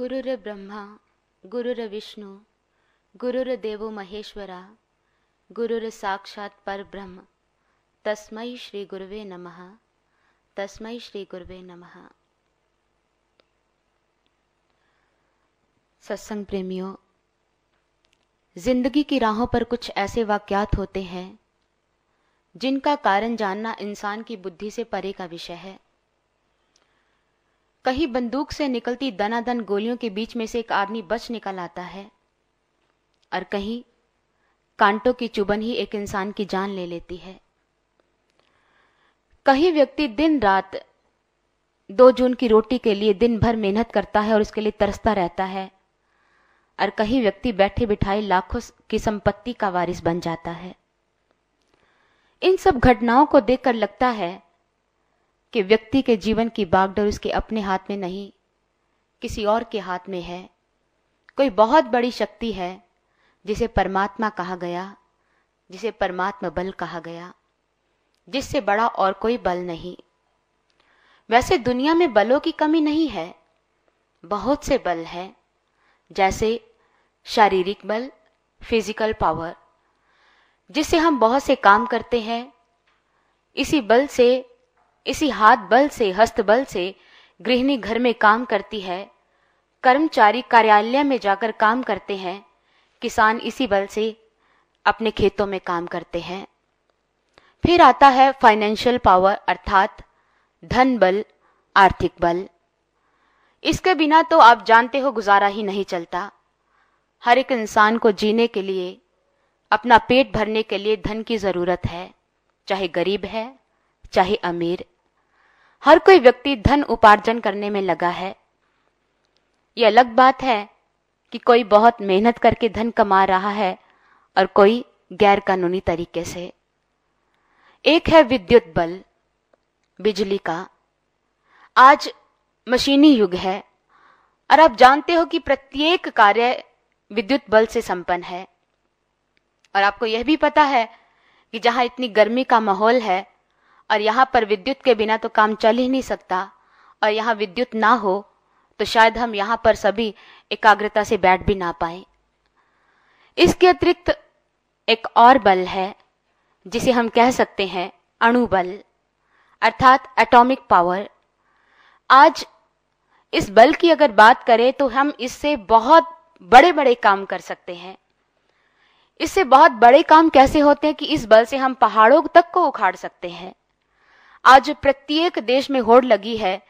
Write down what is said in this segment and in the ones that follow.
गुरुर ब्रह्मा, गुरुर विष्णु, गुरुर देवो महेश्वरा, गुरुर साक्षात पर ब्रह्म तस्मै श्री गुरुवे नमः. तस्मै श्री गुरुवे नमः. सत्संग प्रेमियों, ज़िंदगी की राहों पर कुछ ऐसे वाक्यात होते हैं, जिनका कारण जानना इंसान की बुद्धि से परे का विषय है। कहीं बंदूक से निकलती दनादन गोलियों के बीच में से एक आदमी बच निकल आता है और कहीं कांटों की चुबन ही एक इंसान की जान ले लेती है। कहीं व्यक्ति दिन रात दो जून की रोटी के लिए दिन भर मेहनत करता है और उसके लिए तरसता रहता है और कहीं व्यक्ति बैठे बिठाए लाखों की संपत्ति का वारिस बन जाता है। इन सब घटनाओं को देखकर लगता है कि व्यक्ति के जीवन की बागडोर उसके अपने हाथ में नहीं, किसी और के हाथ में है। कोई बहुत बड़ी शक्ति है, जिसे परमात्मा कहा गया, जिसे परमात्मा बल कहा गया, जिससे बड़ा और कोई बल नहीं। वैसे दुनिया में बलों की कमी नहीं है, बहुत से बल हैं, जैसे शारीरिक बल, फ़िज़िकल पावर, जिससे हम बहुत से काम करते हैं। इसी बल से इसी हाथ बल से, हस्त बल से गृहिणी घर में काम करती है। कर्मचारी कार्यालय में जाकर काम करते हैं। किसान इसी बल से अपने खेतों में काम करते हैं। फिर आता है फाइनेंशियल पावर अर्थात धन बल, आर्थिक बल। इसके बिना तो आप जानते हो गुजारा ही नहीं चलता। हर एक इंसान को जीने के लिए, अपना पेट भरने के लिए धन की ज़रूरत है, चाहे गरीब है चाहे अमीर, हर कोई व्यक्ति धन उपार्जन करने में लगा है। यह अलग बात है कि कोई बहुत मेहनत करके धन कमा रहा है और कोई गैर कानूनी तरीके से। एक है विद्युत बल, बिजली का। आज मशीनी युग है और आप जानते हो कि प्रत्येक कार्य विद्युत बल से संपन्न है। और आपको यह भी पता है कि जहाँ इतनी गर्मी का माहौल है और यहाँ पर विद्युत के बिना तो काम चल ही नहीं सकता। और यहाँ विद्युत ना हो तो शायद हम यहाँ पर सभी एकाग्रता से बैठ भी ना पाए। इसके अतिरिक्त एक और बल है, जिसे हम कह सकते हैं अणु बल, अर्थात एटॉमिक पावर। आज इस बल की अगर बात करें तो हम इससे बहुत बड़े बड़े काम कर सकते हैं। इससे बहुत बड़े काम कैसे होते हैं कि इस बल से हम पहाड़ों तक को उखाड़ सकते हैं। आज प्रत्येक देश में होड़ लगी है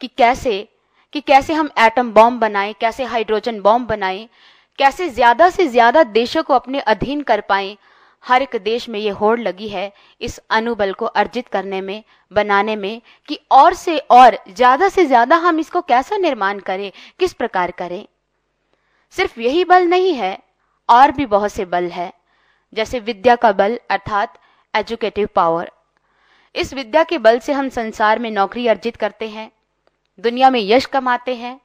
कि कैसे कि कैसे हम एटम बॉम्ब बनाएँ, कैसे हाइड्रोजन बॉम्ब बनाएँ, कैसे ज़्यादा से ज़्यादा देशों को अपने अधीन कर पाए, हर एक देश में ये होड़ लगी है इस अनुबल को अर्जित करने में, बनाने में, कि और से और, ज़्यादा से ज़्यादा हम इसको कैसा निर्माण करें, किस प्रकार करें। सिर्फ़ यही बल नहीं है, और भी बहुत से बल है, जैसे विद्या का बल, अर्थात एजुकेटिव पावर इस विद्या के बल से हम संसार में नौकरी अर्जित करते हैं, दुनिया में यश कमाते हैं,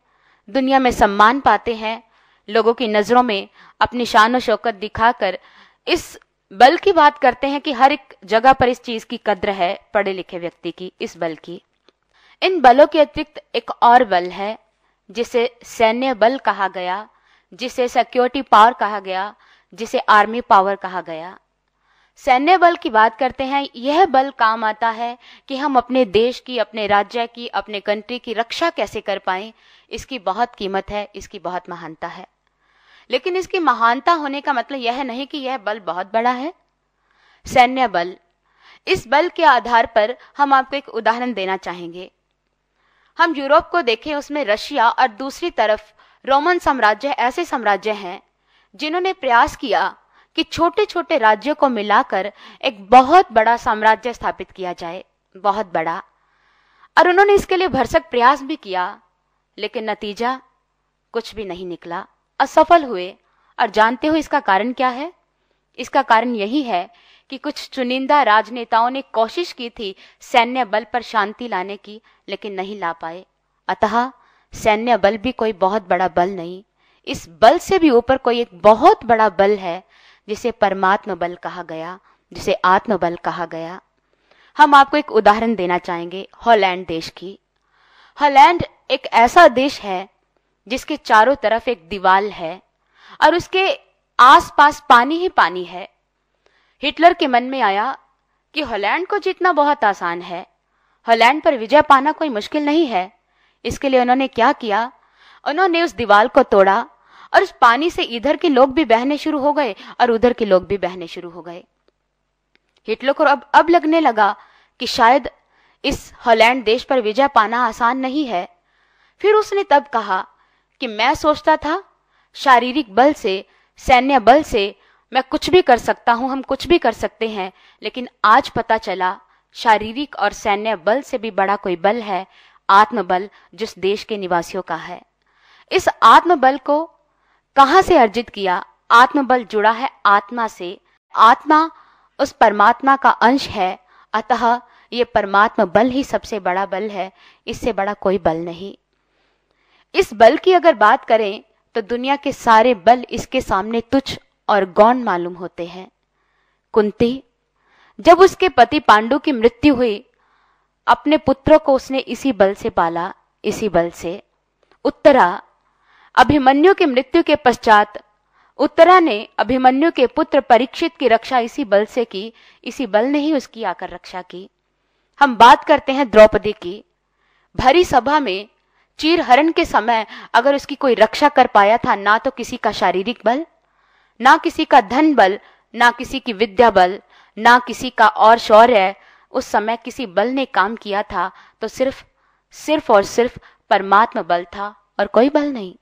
दुनिया में सम्मान पाते हैं, लोगों की नज़रों में अपनी शान और शौकत दिखाकर इस बल की बात करते हैं कि हर एक जगह पर इस चीज़ की कद्र है, पढ़े लिखे व्यक्ति की, इस बल की। इन बलों के अतिरिक्त एक और बल है, जिसे सैन्य बल कहा गया, जिसे सिक्योरिटी पावर कहा गया, जिसे आर्मी पावर कहा गया। सैन्य बल की बात करते हैं, यह बल काम आता है कि हम अपने देश की, अपने राज्य की, अपने कंट्री की रक्षा कैसे कर पाए। इसकी बहुत कीमत है, इसकी बहुत महानता है। लेकिन इसकी महानता होने का मतलब यह नहीं कि यह बल बहुत बड़ा है। सैन्य बल इस बल के आधार पर हम आपको एक उदाहरण देना चाहेंगे। हम यूरोप को देखें, उसमें रशिया और दूसरी तरफ़ रोमन साम्राज्य ऐसे साम्राज्य हैं, जिन्होंने प्रयास किया कि छोटे छोटे राज्यों को मिलाकर एक बहुत बड़ा साम्राज्य स्थापित किया जाए। बहुत बड़ा। और उन्होंने इसके लिए भरसक प्रयास भी किया, लेकिन नतीजा कुछ भी नहीं निकला। असफल हुए। और जानते हो इसका कारण क्या है? इसका कारण यही है कि कुछ चुनिंदा राजनेताओं ने कोशिश की थी सैन्य बल पर शांति लाने की, लेकिन नहीं ला पाए। अतः सैन्य बल भी कोई बहुत बड़ा बल नहीं। इस बल से भी ऊपर कोई एक बहुत बड़ा बल है जिसे परमात्म बल कहा गया, जिसे आत्म बल कहा गया। हम आपको एक उदाहरण देना चाहेंगे, हॉलैंड देश की। हॉलैंड एक ऐसा देश है, जिसके चारों तरफ़ एक दीवाल है, और उसके आसपास पानी ही पानी है। हिटलर के मन में आया कि हॉलैंड को जीतना बहुत आसान है। हॉलैंड पर विजय पाना कोई मुश्किल नहीं है। इसके लिए उन्होंने क्या किया? उन्होंने उस दीवाल को तोड़ा और उस पानी से इधर के लोग भी बहने शुरू हो गए और उधर के लोग भी बहने शुरू हो गए। हिटलर को अब अब लगने लगा कि शायद इस हॉलैंड देश पर विजय पाना आसान नहीं है। फिर उसने तब कहा कि मैं सोचता था, शारीरिक बल से, सैन्य बल से मैं कुछ भी कर सकता हूँ, हम कुछ भी कर सकते हैं, लेकिन आज पता चला शारीरिक और सैन्य बल से भी बड़ा कोई बल है, आत्मबल जिस देश के निवासियों का है। इस आत्मबल को कहाँ से अर्जित किया? आत्मबल जुड़ा है आत्मा से। आत्मा उस परमात्मा का अंश है। अतः ये परमात्मा बल ही सबसे बड़ा बल है। इससे बड़ा कोई बल नहीं। इस बल की अगर बात करें तो दुनिया के सारे बल इसके सामने तुच्छ और गौण मालूम होते हैं। कुंती, जब उसके पति पांडु की मृत्यु हुई, अपने पुत्रों को उसने इसी बल से पाला, इसी बल से। उत्तरा अभिमन्यु की मृत्यु के पश्चात उत्तरा ने अभिमन्यु के पुत्र परीक्षित की रक्षा इसी बल से की, इसी बल ने ही उसकी आकर रक्षा की। हम बात करते हैं द्रौपदी की। भरी सभा में चीर हरण के समय अगर उसकी कोई रक्षा कर पाया था, ना तो किसी का शारीरिक बल, ना किसी का धन बल, ना किसी की विद्या बल, ना किसी का और शौर्य, उस समय किसी बल ने काम किया था तो सिर्फ़ सिर्फ़ और सिर्फ़ परमात्मा बल था और कोई बल नहीं।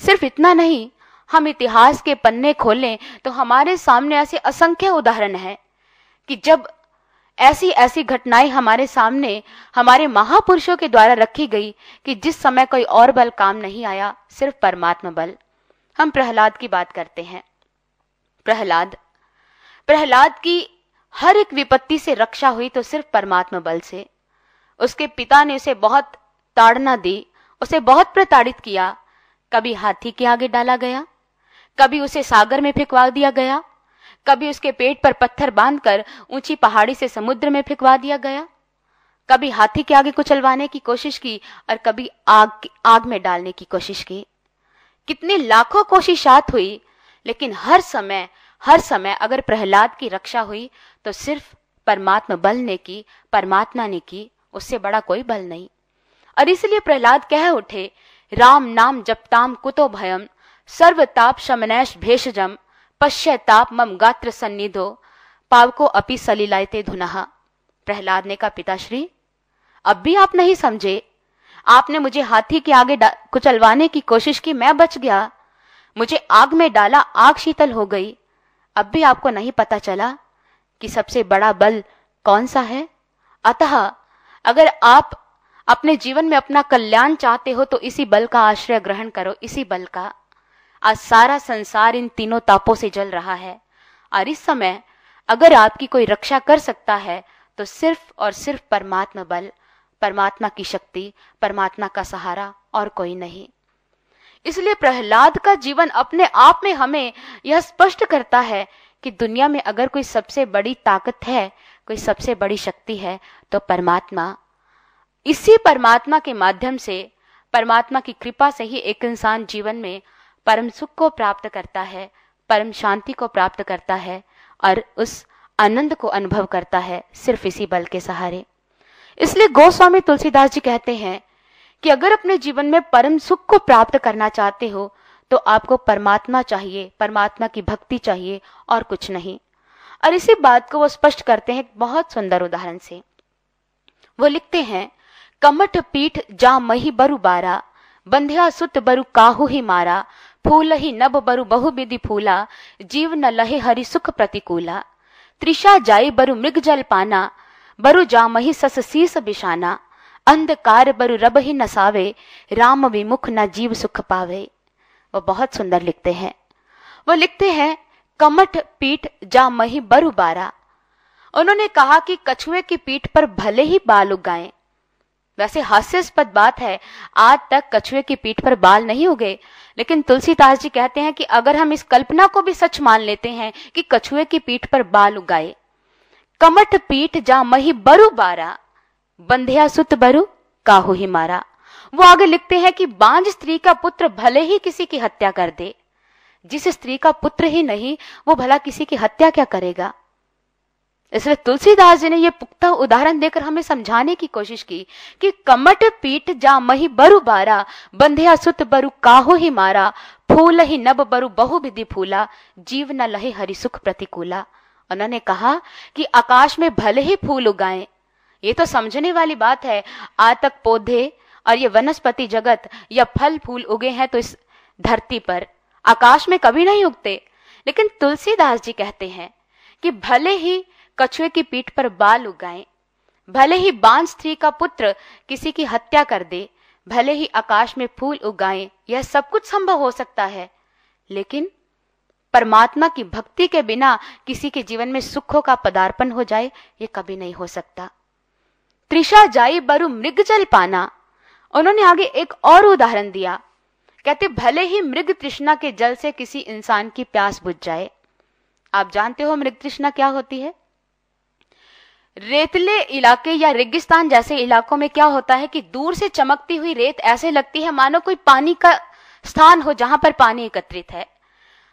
सिर्फ़ इतना नहीं, हम इतिहास के पन्ने खोलें तो हमारे सामने ऐसे असंख्य उदाहरण हैं कि जब ऐसी ऐसी घटनाएँ हमारे सामने, हमारे महापुरुषों के द्वारा रखी गई कि जिस समय कोई और बल काम नहीं आया, सिर्फ़ परमात्मा बल। हम प्रहलाद की बात करते हैं। प्रहलाद। प्रहलाद की हर एक विपत्ति से रक्षा हुई तो सिर्फ़ परमात्मा बल से। उसके पिता ने उसे बहुत ताड़ना दी, उसे बहुत प्रताड़ित किया कभी हाथी के आगे डाला गया, कभी उसे सागर में फेंकवा दिया गया, कभी उसके पेट पर पत्थर बांधकर ऊँची पहाड़ी से समुद्र में फेंकवा दिया गया, कभी हाथी के आगे कुचलवाने की कोशिश की और कभी आग आग में डालने की कोशिश की। कितनी लाखों कोशिशात हुई, लेकिन हर समय हर समय अगर प्रहलाद की रक्षा हुई तो सिर्फ़ परमात्मा बल ने की, परमात्मा ने की, उससे बड़ा कोई बल नहीं। और इसलिए प्रहलाद कह उठे राम नाम जपताम कुतो भयम, सर्वताप शमनैश भेषजम पश्चाताप मम गात्र सन्निधो, पावको अपि सलिलायते धुनहा प्रहलाद ने कहा पिताश्री, अब भी आप नहीं समझे। आपने मुझे हाथी के आगे कुचलवाने की कोशिश की, मैं बच गया। मुझे आग में डाला, आग शीतल हो गई। अब भी आपको नहीं पता चला कि सबसे बड़ा बल कौन सा है? अतः, अगर आप अपने जीवन में अपना कल्याण चाहते हो तो इसी बल का आश्रय ग्रहण करो, इसी बल का। आज सारा संसार इन तीनों तापों से जल रहा है और इस समय अगर आपकी कोई रक्षा कर सकता है तो सिर्फ़ और सिर्फ़ परमात्मा बल, परमात्मा की शक्ति, परमात्मा का सहारा और कोई नहीं। इसलिए प्रहलाद का जीवन अपने आप में हमें यह स्पष्ट करता है कि दुनिया में अगर कोई सबसे बड़ी ताकत है, कोई सबसे बड़ी शक्ति है तो परमात्मा इसी परमात्मा के माध्यम से, परमात्मा की कृपा से ही एक इंसान जीवन में परम सुख को प्राप्त करता है, परम शांति को प्राप्त करता है और उस आनंद को अनुभव करता है सिर्फ़ इसी बल के सहारे। इसलिए गोस्वामी तुलसीदास जी कहते हैं कि अगर अपने जीवन में परम सुख को प्राप्त करना चाहते हो तो आपको परमात्मा चाहिए, परमात्मा की भक्ति चाहिए और कुछ नहीं। और इसी बात को वो स्पष्ट करते हैं बहुत सुंदर उदाहरण से। वो लिखते हैं कमठ पीठ जा मही बरु बारा, बंध्या सुत बरु काहू ही मारा, फूल ही नब बरु बहु विधि फूला, जीव न लहे हरि सुख प्रतिकूला। त्रिषा जाय बरु मृग जल पाना, बरु जा मही सस शीस बिशाना अंधकार बरु रब ही नसावे राम विमुख न जीव सुख पावे। वो बहुत सुंदर लिखते हैं। वो लिखते हैं, कमठ पीठ जा मही बरु बारा। उन्होंने कहा कि कछुए की पीठ पर भले ही बाल उगाए वैसे हास्यास्पद बात है, आज तक कछुए की पीठ पर बाल नहीं उगे। लेकिन तुलसीदास जी कहते हैं कि अगर हम इस कल्पना को भी सच मान लेते हैं कि कछुए की पीठ पर बाल उगाए। कमठ पीठ जा मही बरु बारा, बंध्या सुत बरु काहू ही मारा। वो आगे लिखते हैं कि बांझ स्त्री का पुत्र भले ही किसी की हत्या कर दे। जिस स्त्री का पुत्र ही नहीं, वो भला किसी की हत्या क्या करेगा? इसलिए तुलसीदास जी ने यह पुख्ता उदाहरण देकर हमें समझाने की कोशिश की कि कमट पीठ जा मही बरु बारा, बंधिया सुत बरु काहो ही मारा, फूल ही नब बरु बहु विधि फूला, जीव न लहे हरि सुख प्रतिकूला। उन्होंने कहा कि आकाश में भले ही फूल उगाए, ये तो समझने वाली बात है आज तक पौधे और ये वनस्पति जगत, या फल फूल उगे हैं तो इस धरती पर, आकाश में कभी नहीं उगते। लेकिन तुलसीदास जी कहते हैं कि भले ही कछुए की पीठ पर बाल उगाए। भले ही बांझ स्त्री का पुत्र किसी की हत्या कर दे, भले ही आकाश में फूल उगाए, यह सब कुछ संभव हो सकता है। लेकिन परमात्मा की भक्ति के बिना किसी के जीवन में सुखों का पदार्पण हो जाए ये कभी नहीं हो सकता। त्रिषा जाई बरु मृग जल पाना। उन्होंने आगे एक और उदाहरण दिया। कहते, भले ही मृग तृष्णा के जल से किसी इंसान की प्यास बुझ जाए। आप जानते हो मृग तृष्णा क्या होती है? रेतले इलाके या रेगिस्तान जैसे इलाकों में क्या होता है कि दूर से चमकती हुई रेत ऐसे लगती है, मानो कोई पानी का स्थान हो जहाँ पर पानी एकत्रित है।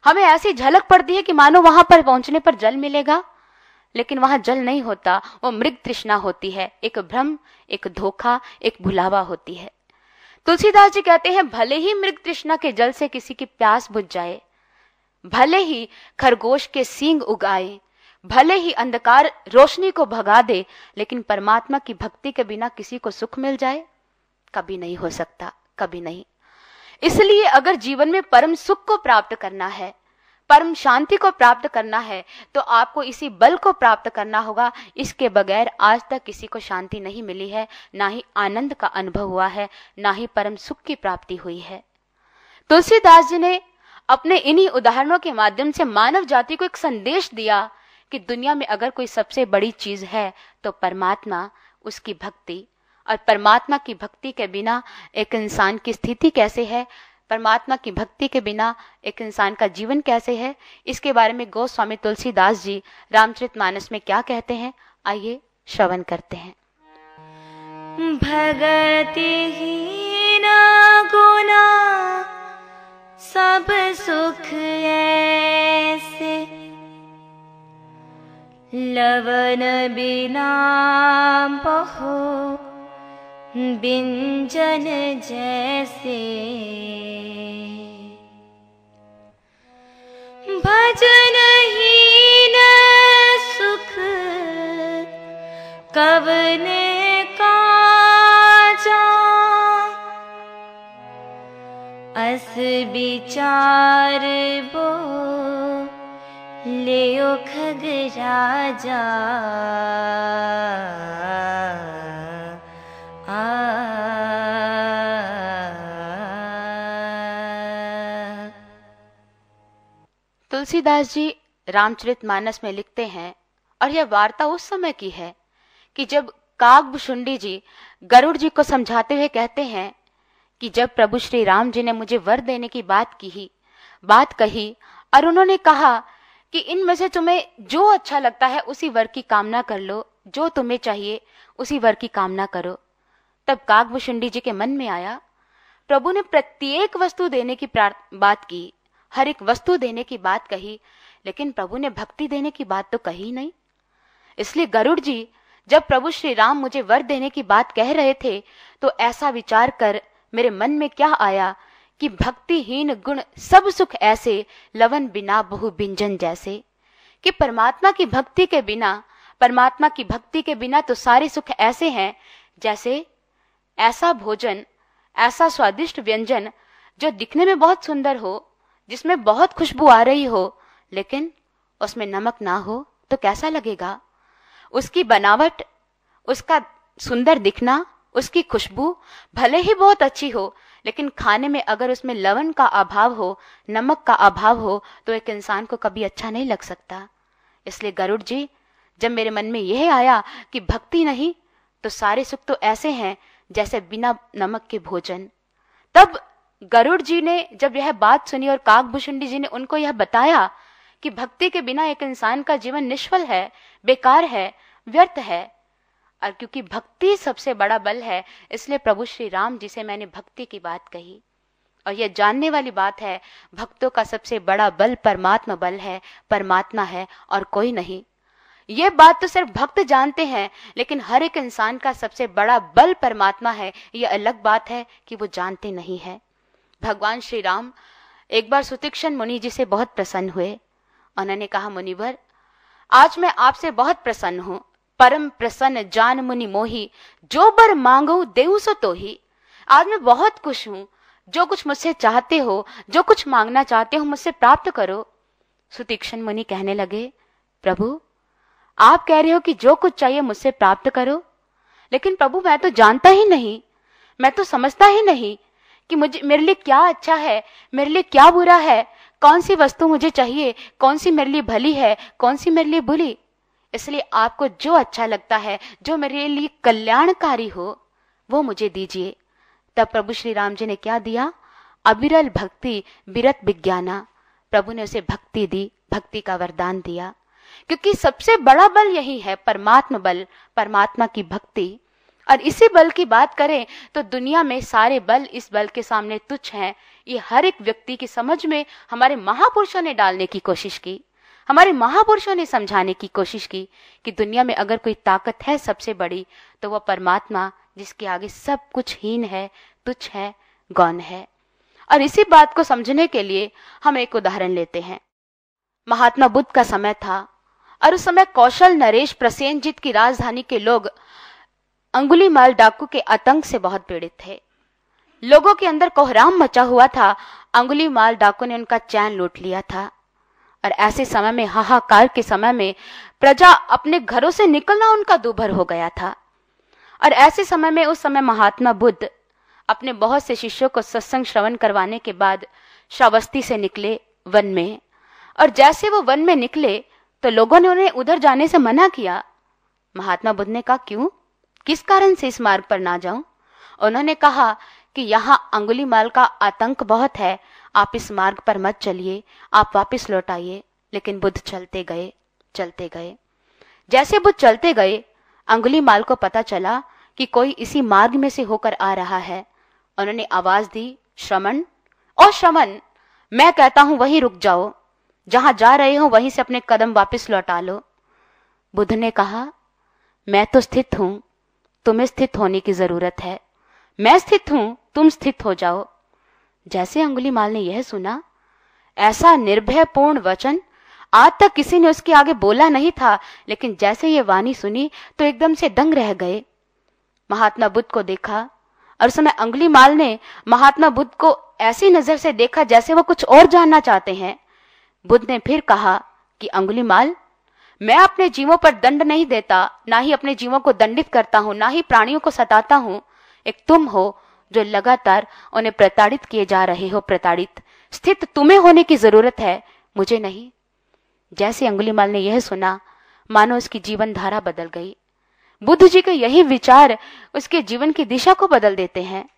हमें ऐसी झलक पड़ती है कि मानो वहाँ पर पहुँचने पर जल मिलेगा, लेकिन वहाँ जल नहीं होता, वो मृग तृष्णा होती है। एक भ्रम, एक धोखा, एक भुलावा होती है। तुलसीदास जी कहते हैं, भले ही मृग तृष्णा के जल से किसी की प्यास बुझ जाए, भले ही खरगोश के सींग उगाए भले ही अंधकार रोशनी को भगा दे, लेकिन परमात्मा की भक्ति के बिना किसी को सुख मिल जाए? कभी नहीं हो सकता, कभी नहीं। इसलिए अगर जीवन में परम सुख को प्राप्त करना है, परम शांति को प्राप्त करना है तो आपको इसी बल को प्राप्त करना होगा। इसके बगैर आज तक किसी को शांति नहीं मिली है, ना ही आनंद का अनुभव हुआ है, ना ही परम सुख की प्राप्ति हुई है। तुलसीदास जी ने अपने इन्हीं उदाहरणों के माध्यम से मानव जाति को एक संदेश दिया कि दुनिया में अगर कोई सबसे बड़ी चीज़ है तो परमात्मा, उसकी भक्ति। और परमात्मा की भक्ति के बिना एक इंसान की स्थिति कैसे है? परमात्मा की भक्ति के बिना एक इंसान का जीवन कैसे है? इसके बारे में गोस्वामी तुलसीदास जी रामचरित मानस में क्या कहते हैं? आइए श्रवण करते हैं। भगति ही गुना, सब सुख ऐसे लवन बिना बहु बिंजन जैसे भजन ही न सुख कवने अस विचार बो ले खग राजा तुलसीदास जी रामचरित मानस में लिखते हैं, और यह वार्ता उस समय की है कि जब कागभुशुंडी जी गरुड़ जी को समझाते हुए कहते हैं कि जब प्रभु श्री राम जी ने मुझे वर देने की बात की बात कही, और उन्होंने कहा कि इनमें से तुम्हें जो अच्छा लगता है, उसी वर की कामना कर लो। जो तुम्हें चाहिए, उसी वर की कामना करो। तब कागभुशुंडी जी के मन में आया। प्रभु ने प्रत्येक वस्तु देने की बात की। हर एक वस्तु देने की बात कही, लेकिन प्रभु ने भक्ति देने की बात तो कही नहीं। इसलिए गरुड़ जी, जब प्रभु श्री राम मुझे वर देने की बात कह रहे थे तो ऐसा विचार कर मेरे मन में क्या आया कि भक्तिहीन गुण सब सुख ऐसे लवन बिना बहु बिंजन जैसे। कि परमात्मा की भक्ति के बिना, परमात्मा की भक्ति के बिना तो सारे सुख ऐसे हैं, जैसे ऐसा भोजन, ऐसा स्वादिष्ट व्यंजन जो दिखने में बहुत सुंदर हो, जिसमें बहुत खुशबू आ रही हो, लेकिन उसमें नमक ना हो तो कैसा लगेगा? उसकी बनावट, उसका सुंदर दिखना उसकी खुशबू भले ही बहुत अच्छी हो, लेकिन खाने में अगर उसमें लवण का अभाव हो, नमक का अभाव हो तो एक इंसान को कभी अच्छा नहीं लग सकता। इसलिए गरुड़ जी, जब मेरे मन में यह आया कि भक्ति नहीं तो सारे सुख तो ऐसे हैं जैसे बिना नमक के भोजन। तब गरुड़ जी ने जब यह बात सुनी और काकभूषुंडी जी ने उनको यह बताया कि भक्ति के बिना एक इंसान का जीवन निष्फल है, बेकार है, व्यर्थ है और क्योंकि भक्ति सबसे बड़ा बल है, इसलिए प्रभु श्री राम जी से मैंने भक्ति की बात कही। और यह जानने वाली बात है, भक्तों का सबसे बड़ा बल परमात्मा बल है, परमात्मा है और कोई नहीं। ये बात तो सिर्फ़ भक्त जानते हैं, लेकिन हर एक इंसान का सबसे बड़ा बल परमात्मा है, यह अलग बात है कि वो जानते नहीं है। भगवान श्री राम एक बार सुतिक्षण मुनि जी से बहुत प्रसन्न हुए। उन्होंने कहा, मुनिवर, आज मैं आपसे बहुत प्रसन्न हूँ। परम प्रसन्न जान मुनि मोही, जो बर मांगो देव सो तो ही आज मैं बहुत खुश हूँ। जो कुछ मुझसे चाहते हो, जो कुछ मांगना चाहते हो, मुझसे प्राप्त करो। सुतीक्षण मुनि कहने लगे, प्रभु, आप कह रहे हो कि जो कुछ चाहिए मुझसे प्राप्त करो। लेकिन प्रभु, मैं तो जानता ही नहीं। मैं तो समझता ही नहीं कि मुझे, मेरे लिए क्या अच्छा है, मेरे लिए क्या बुरा है। कौन सी वस्तु मुझे चाहिए? कौन सी मेरे लिए भली है? कौन सी मेरे लिए बुरी? इसलिए आपको जो अच्छा लगता है, जो मेरे लिए कल्याणकारी हो, वो मुझे दीजिए। तब प्रभु श्री राम जी ने क्या दिया? अविरल भक्ति, विरत विज्ञाना। प्रभु ने उसे भक्ति दी, भक्ति का वरदान दिया। क्योंकि सबसे बड़ा बल यही है, परमात्मा बल, परमात्मा की भक्ति। और इसी बल की बात करें तो दुनिया में सारे बल इस बल के सामने तुच्छ हैं। ये हर एक व्यक्ति की समझ में हमारे महापुरुषों ने डालने की कोशिश की। हमारे महापुरुषों ने समझाने की कोशिश की कि दुनिया में अगर कोई ताकत है सबसे बड़ी तो वह परमात्मा, जिसके आगे सब कुछ हीन है, तुच्छ है गौन है। और इसी बात को समझने के लिए हम एक उदाहरण लेते हैं। महात्मा बुद्ध का समय था, और उस समय कौशल नरेश प्रसेनजीत की राजधानी के लोग अंगुली माल डाकू के आतंक से बहुत पीड़ित थे। लोगों के अंदर कोहराम मचा हुआ था, अंगुली माल डाकू ने उनका चैन लूट लिया था। और ऐसे समय में, हाहाकार के समय में प्रजा अपने घरों से निकलना उनका दुभर हो गया था। और ऐसे समय में, उस समय महात्मा बुद्ध अपने बहुत से शिष्यों को सत्संग श्रवण करवाने के बाद श्रावस्ती से निकले वन में। और जैसे वो वन में निकले तो लोगों ने उन्हें उधर जाने से मना किया। महात्मा बुद्ध ने कहा, क्यों? किस कारण से इस मार्ग पर ना जाऊँ? उन्होंने कहा कि यहाँ अंगुली माल का आतंक बहुत है आप इस मार्ग पर मत चलिए। आप वापस लौट आइए। लेकिन बुद्ध चलते गए चलते गए। जैसे बुद्ध चलते गए, अंगुली माल को पता चला कि कोई इसी मार्ग में से होकर आ रहा है। उन्होंने आवाज़ दी, श्रमण और श्रमण, मैं कहता हूँ वहीं रुक जाओ। जहाँ जा रहे हो वहीं से अपने कदम वापस लौटा लो। बुद्ध ने कहा, मैं तो स्थित हूँ। तुम्हें स्थित होने की ज़रूरत है। मैं स्थित हूँ, तुम स्थित हो जाओ। जैसे अंगुली माल ने यह सुना, ऐसा निर्भय पूर्ण वचन आज तक किसी ने उसके आगे बोला नहीं था, लेकिन जैसे ये वाणी सुनी तो एकदम से दंग रह गए। महात्मा बुद्ध को देखा और समय अंगुली माल ने महात्मा बुद्ध को ऐसी नज़र से देखा जैसे वो कुछ और जानना चाहते हैं। बुद्ध ने फिर कहा कि अंगुली माल, मैं अपने जीवों पर दंड नहीं देता, ना ही अपने जीवों को दंडित करता हूँ, ना ही प्राणियों को सताता हूँ। एक तुम हो जो लगातार उन्हें प्रताड़ित किए जा रहे हो, प्रताड़ित। स्थित तुम्हें होने की ज़रूरत है, मुझे नहीं। जैसे अंगुलीमाल ने यह सुना, मानो उसकी जीवन धारा बदल गई। बुद्ध जी के यही विचार उसके जीवन की दिशा को बदल देते हैं।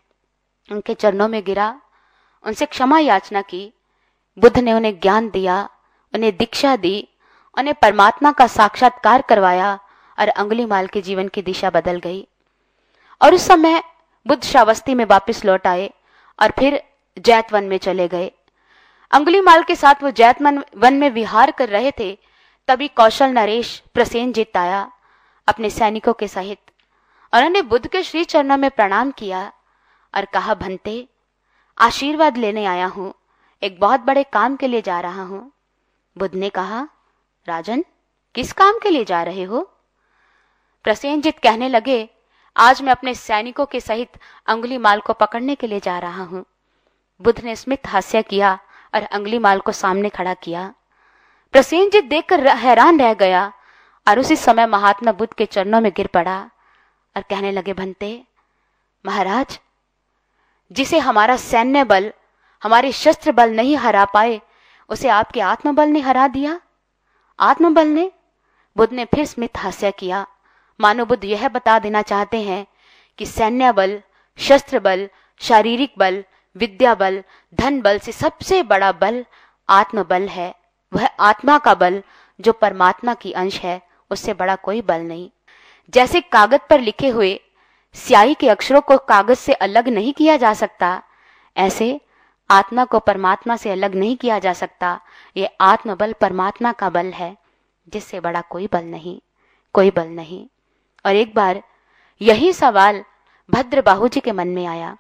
उनके चरणों में गिरा, उनसे क्षमा याचना की। बुद्ध ने उन्हें ज्ञान दिया, उन्हें दीक्षा दी, उन्हें परमात्मा का साक्षात्कार करवाया और अंगुली माल के जीवन की दिशा बदल गई। और उस समय बुद्ध श्रावस्ती में वापस लौट आए और फिर जैत वन में चले गए। अंगुली माल के साथ वो जैत वन में विहार कर रहे थे, तभी कौशल नरेश प्रसेन जीत आया अपने सैनिकों के सहित। उन्होंने बुद्ध के श्री चरणों में प्रणाम किया और कहा, भंते, आशीर्वाद लेने आया हूँ। एक बहुत बड़े काम के लिए जा रहा हूँ। बुद्ध ने कहा, राजन, किस काम के लिए जा रहे हो? प्रसेनजीत कहने लगे आज मैं अपने सैनिकों के सहित अंगुली माल को पकड़ने के लिए जा रहा हूँ। बुद्ध ने स्मित हास्य किया और अंगुली माल को सामने खड़ा किया। प्रसेनजीत देखकर हैरान रह गया। और उसी समय महात्मा बुद्ध के चरणों में गिर पड़ा और कहने लगे, भंते, महाराज, जिसे हमारा सैन्य बल, हमारे शस्त्र बल नहीं हरा पाए, उसे आपके आत्मबल ने हरा दिया? आत्मबल ने? बुद्ध ने फिर स्मित हास्य किया। मानो बुद्ध यह बता देना चाहते हैं कि सैन्य बल शस्त्र बल शारीरिक बल विद्या बल धन बल से सबसे बड़ा बल आत्मबल है। वह आत्मा का बल, जो परमात्मा की अंश है, उससे बड़ा कोई बल नहीं। जैसे कागज़ पर लिखे हुए स्याही के अक्षरों को कागज़ से अलग नहीं किया जा सकता, ऐसे आत्मा को परमात्मा से अलग नहीं किया जा सकता। ये आत्मबल परमात्मा का बल है, जिससे बड़ा कोई बल नहीं, कोई बल नहीं। और एक बार यही सवाल भद्र बाहू जी के मन में आया।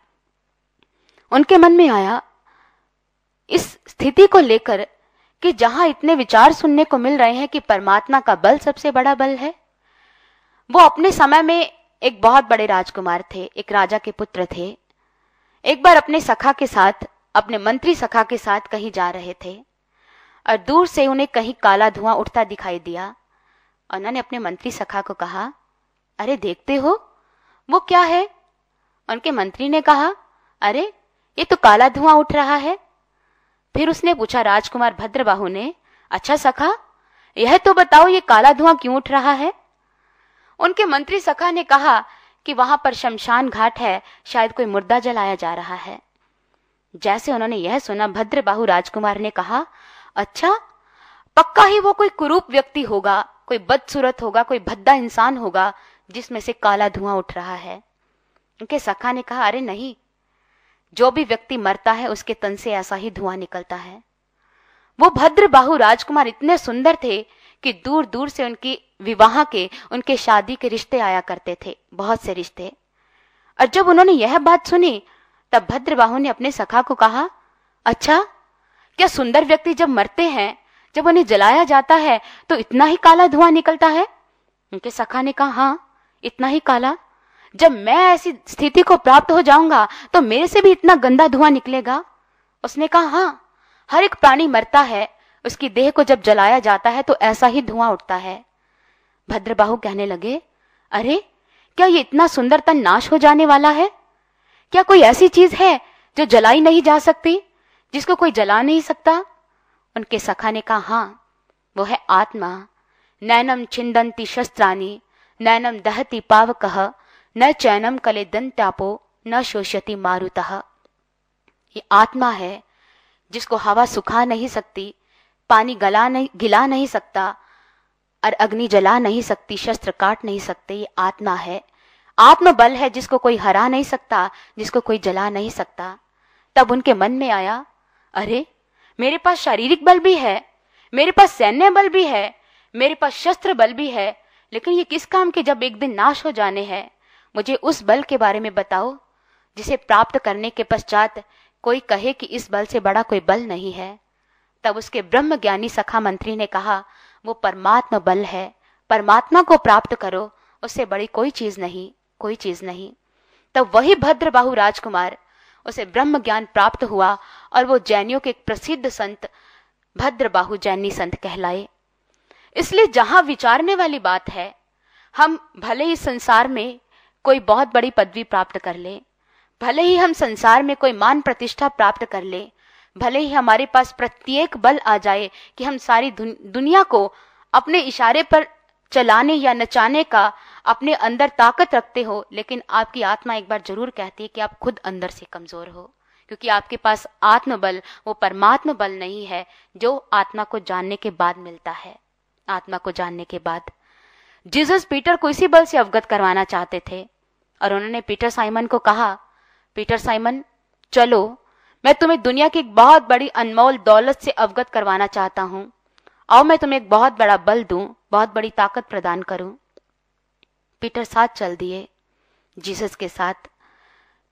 उनके मन में आया, इस स्थिति को लेकर कि जहाँ इतने विचार सुनने को मिल रहे हैं कि परमात्मा का बल सबसे बड़ा बल है, वो अपने समय में एक बहुत बड़े राजकुमार थे, एक राजा के पुत्र थे। एक बार अपने सखा के साथ, अपने मंत्री सखा के साथ कहीं जा रहे थे और दूर से उन्हें कहीं काला धुआँ उठता दिखाई दिया उन्होंने अपने मंत्री सखा को कहा अरे देखते हो, वो क्या है? उनके मंत्री ने कहा, अरे, ये तो काला धुआँ उठ रहा है। फिर उसने पूछा, राजकुमार भद्रबाहु ने अच्छा सखा, यह तो बताओ ये काला धुआँ क्यों उठ रहा है? उनके मंत्री सखा ने कहा कि वहाँ पर शमशान घाट है, शायद कोई मुर्दा जलाया जा रहा है। जैसे उन्होंने यह सुना, भद्रबाहु राजकुमार ने कहा अच्छा पक्का ही वो कोई कुरूप व्यक्ति होगा, कोई बदसूरत होगा, कोई भद्दा इंसान होगा जिसमें से काला धुआँ उठ रहा है। उनके सखा ने कहा, अरे नहीं, जो भी व्यक्ति मरता है, उसके तन से ऐसा ही धुआँ निकलता है। वो भद्र बाहु राजकुमार इतने सुंदर थे कि दूर दूर से उनकी विवाह के, उनके शादी के रिश्ते आया करते थे, बहुत से रिश्ते। और जब उन्होंने यह बात सुनी, तब भद्रबाहु ने अपने सखा को कहा अच्छा क्या सुंदर व्यक्ति जब मरते हैं, जब उन्हें जलाया जाता है तो इतना ही काला धुआँ निकलता है? उनके सखा ने कहा हाँ इतना ही काला? जब मैं ऐसी स्थिति को प्राप्त हो जाऊँगा तो मेरे से भी इतना गंदा धुआँ निकलेगा? उसने कहा हाँ हर एक प्राणी मरता है। उसकी देह को जब जलाया जाता है तो ऐसा ही धुआँ उठता है। भद्रबाहु कहने लगे, अरे, क्या ये इतना सुंदर तन नाश हो जाने वाला है? क्या कोई ऐसी चीज़ है जो जलाई नहीं जा सकती, जिसको कोई जला नहीं सकता? उनके सखा ने कहा हाँ वो है आत्मा। नैनम छिंदंती शस्त्रानी नैनम दहती पावक, न चैनम कले दंत्यापो न शोषति मारुत। ये आत्मा है, जिसको हवा सुखा नहीं सकती, पानी गला नहीं, गिला नहीं सकता, और अग्नि जला नहीं सकती, शस्त्र काट नहीं सकते, ये आत्मा है। आत्म बल है, जिसको कोई हरा नहीं सकता, जिसको कोई जला नहीं सकता। तब उनके मन में आया, अरे, मेरे पास शारीरिक बल भी है, मेरे पास सैन्य बल भी है, मेरे पास शस्त्र बल भी है लेकिन ये किस काम के जब एक दिन नाश हो जाने हैं? मुझे उस बल के बारे में बताओ, जिसे प्राप्त करने के पश्चात कोई कहे कि इस बल से बड़ा कोई बल नहीं है। तब उसके ब्रह्म ज्ञानी सखा मंत्री ने कहा, वो परमात्मा बल है। परमात्मा को प्राप्त करो, उससे बड़ी कोई चीज़ नहीं, कोई चीज़ नहीं। तब वही भद्र बाहु राजकुमार, उसे ब्रह्म ज्ञान प्राप्त हुआ और वो जैनियों के एक प्रसिद्ध संत भद्र बाहु जैनी संत कहलाए। इसलिए जहाँ विचारने वाली बात है, हम भले ही संसार में कोई बहुत बड़ी पदवी प्राप्त कर ले, भले ही हम संसार में कोई मान प्रतिष्ठा प्राप्त कर ले, भले ही हमारे पास प्रत्येक बल आ जाए कि हम सारी दुनिया को अपने इशारे पर चलाने या नचाने का अपने अंदर ताकत रखते हो, लेकिन आपकी आत्मा एक बार ज़रूर कहती है कि आप खुद अंदर से कमज़ोर हो, क्योंकि आपके पास आत्मबल, वो परमात्म बल नहीं है, जो आत्मा को जानने के बाद मिलता है। आत्मा को जानने के बाद जीसस पीटर को इसी बल से अवगत करवाना चाहते थे और उन्होंने पीटर साइमन को कहा, पीटर साइमन, चलो, मैं तुम्हें दुनिया की एक बहुत बड़ी अनमोल दौलत से अवगत करवाना चाहता हूँ। आओ, मैं तुम्हें एक बहुत बड़ा बल दूँ, बहुत बड़ी ताकत प्रदान करूँ। पीटर साथ चल दिए, जीसस के साथ।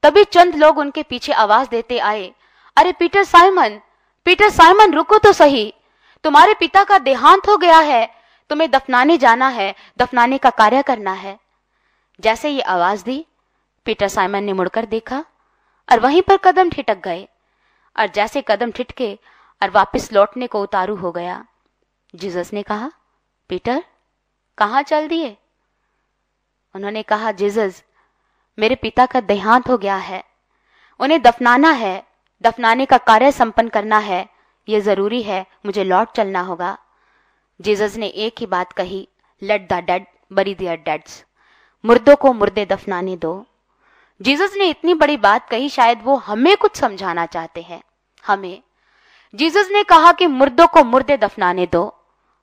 तभी चंद लोग उनके पीछे आवाज़ देते आए, अरे, पीटर साइमन पीटर साइमन, रुको तो सही। तुम्हारे पिता का देहांत हो गया है, तुम्हें दफनाने जाना है, दफनाने का कार्य करना है। जैसे ये आवाज़ दी, पीटर साइमन ने मुड़कर देखा, और वहीं पर कदम ठिटक गए, और जैसे कदम ठिटके, और वापस लौटने को उतारू हो गया। जीसस ने कहा, पीटर, कहा चल दिए? उन्होंने कहा, जीसस, मेरे पिता का देहांत हो गया है। उन्हें दफनाना है, दफनाने का कार्य संपन्न करना है यह ज़रूरी है, मुझे लौट चलना होगा। जीसस ने एक ही बात कही लेट द डेड बरी दियर डेड्स मुर्दों को मुर्दे दफनाने दो। जीसस ने इतनी बड़ी बात कही, शायद वो हमें कुछ समझाना चाहते हैं। हमें। जीसस ने कहा कि मुर्दों को मुर्दे दफनाने दो।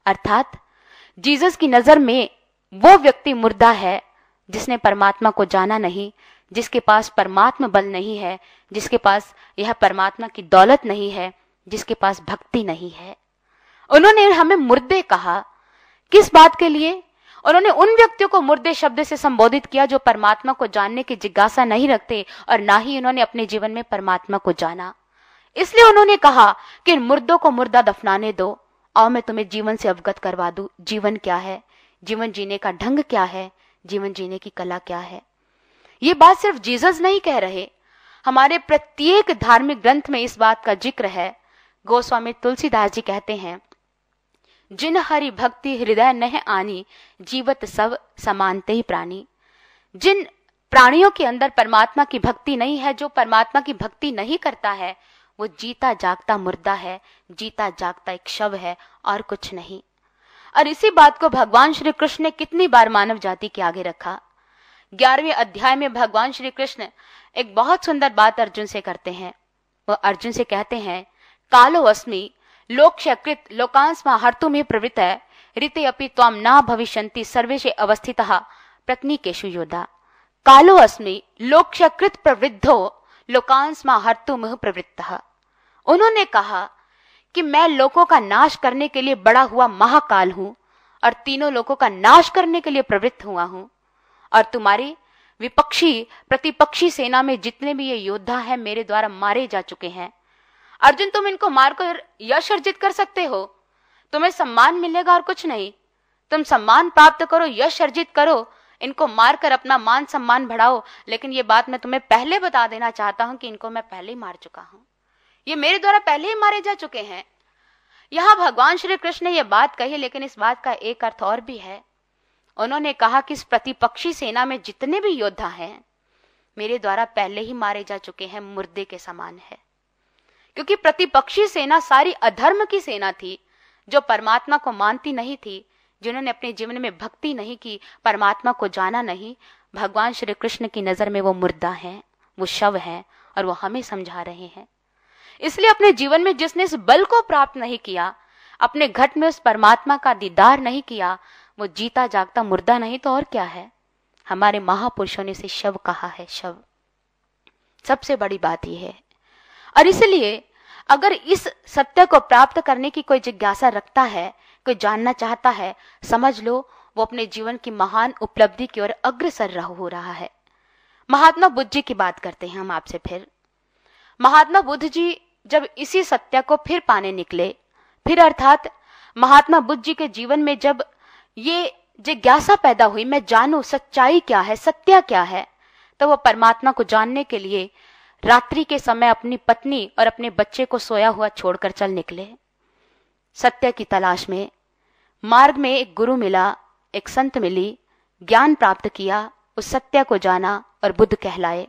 अर्थात, जीसस की नज़र में वो व्यक्ति मुर्दा है, जिसने परमात्मा को जाना नहीं, जिसके पास परमात्मा बल नहीं है, जिसके पास यह परमात्मा की दौलत नहीं है जिसके पास भक्ति नहीं है। उन्होंने हमें मुर्दे कहा। किस बात के लिए? उन्होंने उन व्यक्तियों को मुर्दे शब्द से संबोधित किया जो परमात्मा को जानने की जिज्ञासा नहीं रखते और ना ही उन्होंने अपने जीवन में परमात्मा को जाना। इसलिए उन्होंने कहा कि मुर्दों को मुर्दा दफनाने दो। आओ, मैं तुम्हें जीवन से अवगत करवा दू। जीवन क्या है? जीवन जीने का ढंग क्या है? जीवन जीने की कला क्या है? ये बात सिर्फ़ जीसस नहीं कह रहे। हमारे प्रत्येक धार्मिक ग्रंथ में इस बात का ज़िक्र है गोस्वामी तुलसीदास जी कहते हैं, जिन हरि भक्ति हृदय नह आनी, जीवत सब समानते ही प्राणी। जिन प्राणियों के अंदर परमात्मा की भक्ति नहीं है, जो परमात्मा की भक्ति नहीं करता है, वो जीता जागता मुर्दा है, जीता जागता एक शव है, और कुछ नहीं। और इसी बात को भगवान श्री कृष्ण ने कितनी बार मानव जाति के आगे रखा। ग्यारहवें अध्याय में भगवान श्री कृष्ण एक बहुत सुंदर बात अर्जुन से करते हैं। वो अर्जुन से कहते हैं कालो अस्मि लोक्षकृत लोकांस्मा हर्तु में प्रवृत्त है। ऋते अपि त्वाम ना भविष्यन्ति सर्वेशे अवस्थित। योद्धा। कालो अस्मि लोक्षकृत प्रवृद्धो लोकांस्मा हर्तुम प्रवृत्त। उन्होंने कहा कि मैं लोगों का नाश करने के लिए बड़ा हुआ महाकाल हूँ और तीनों लोगों का नाश करने के लिए प्रवृत्त हुआ हूँ। और तुम्हारी विपक्षी, प्रतिपक्षी सेना में जितने भी ये योद्धा हैं, मेरे द्वारा मारे जा चुके हैं। अर्जुन, तुम इनको मारकर यश अर्जित कर सकते हो। तुम्हें सम्मान मिलेगा और कुछ नहीं। तुम सम्मान प्राप्त करो, यश अर्जित करो। इनको मारकर अपना मान सम्मान बढ़ाओ। लेकिन ये बात मैं तुम्हें पहले बता देना चाहता हूँ कि इनको मैं पहले ही मार चुका हूँ। ये मेरे द्वारा पहले ही मारे जा चुके हैं। यहाँ भगवान श्री कृष्ण ने यह बात कही, लेकिन इस बात का एक अर्थ और भी है। उन्होंने कहा कि इस प्रतिपक्षी सेना में जितने भी योद्धा हैं, मेरे द्वारा पहले ही मारे जा चुके हैं, मुर्दे के समान है। क्योंकि प्रतिपक्षी सेना सारी अधर्म की सेना थी, जो परमात्मा को मानती नहीं थी, जिन्होंने अपने जीवन में भक्ति नहीं की, परमात्मा को जाना नहीं। भगवान श्री कृष्ण की नज़र में वो मुर्दा है, वो शव है, और वो हमें समझा रहे हैं। इसलिए अपने जीवन में जिसने इस बल को प्राप्त नहीं किया, अपने घट में उस परमात्मा का दीदार नहीं किया, वो जीता जागता मुर्दा नहीं तो और क्या है? हमारे महापुरुषों ने इसे शव कहा है, शव। सबसे बड़ी बात यह है और इसलिए अगर इस सत्य को प्राप्त करने की कोई जिज्ञासा रखता है, कोई जानना चाहता है, समझ लो, वो अपने जीवन की महान उपलब्धि की ओर अग्रसर हो रहा है। महात्मा बुद्ध जी की बात करते हैं हम आपसे फिर। महात्मा बुद्ध जी जब इसी सत्य को फिर पाने निकले, फिर अर्थात महात्मा बुद्ध जी के जीवन में जब ये जिज्ञासा पैदा हुई, मैं जानू सच्चाई क्या है, सत्य क्या है तो वो परमात्मा को जानने के लिए रात्रि के समय अपनी पत्नी और अपने बच्चे को सोया हुआ छोड़कर चल निकले। सत्य की तलाश में, मार्ग में एक गुरु मिला, एक संत मिली, ज्ञान प्राप्त किया, उस सत्य को जाना और बुद्ध कहलाए।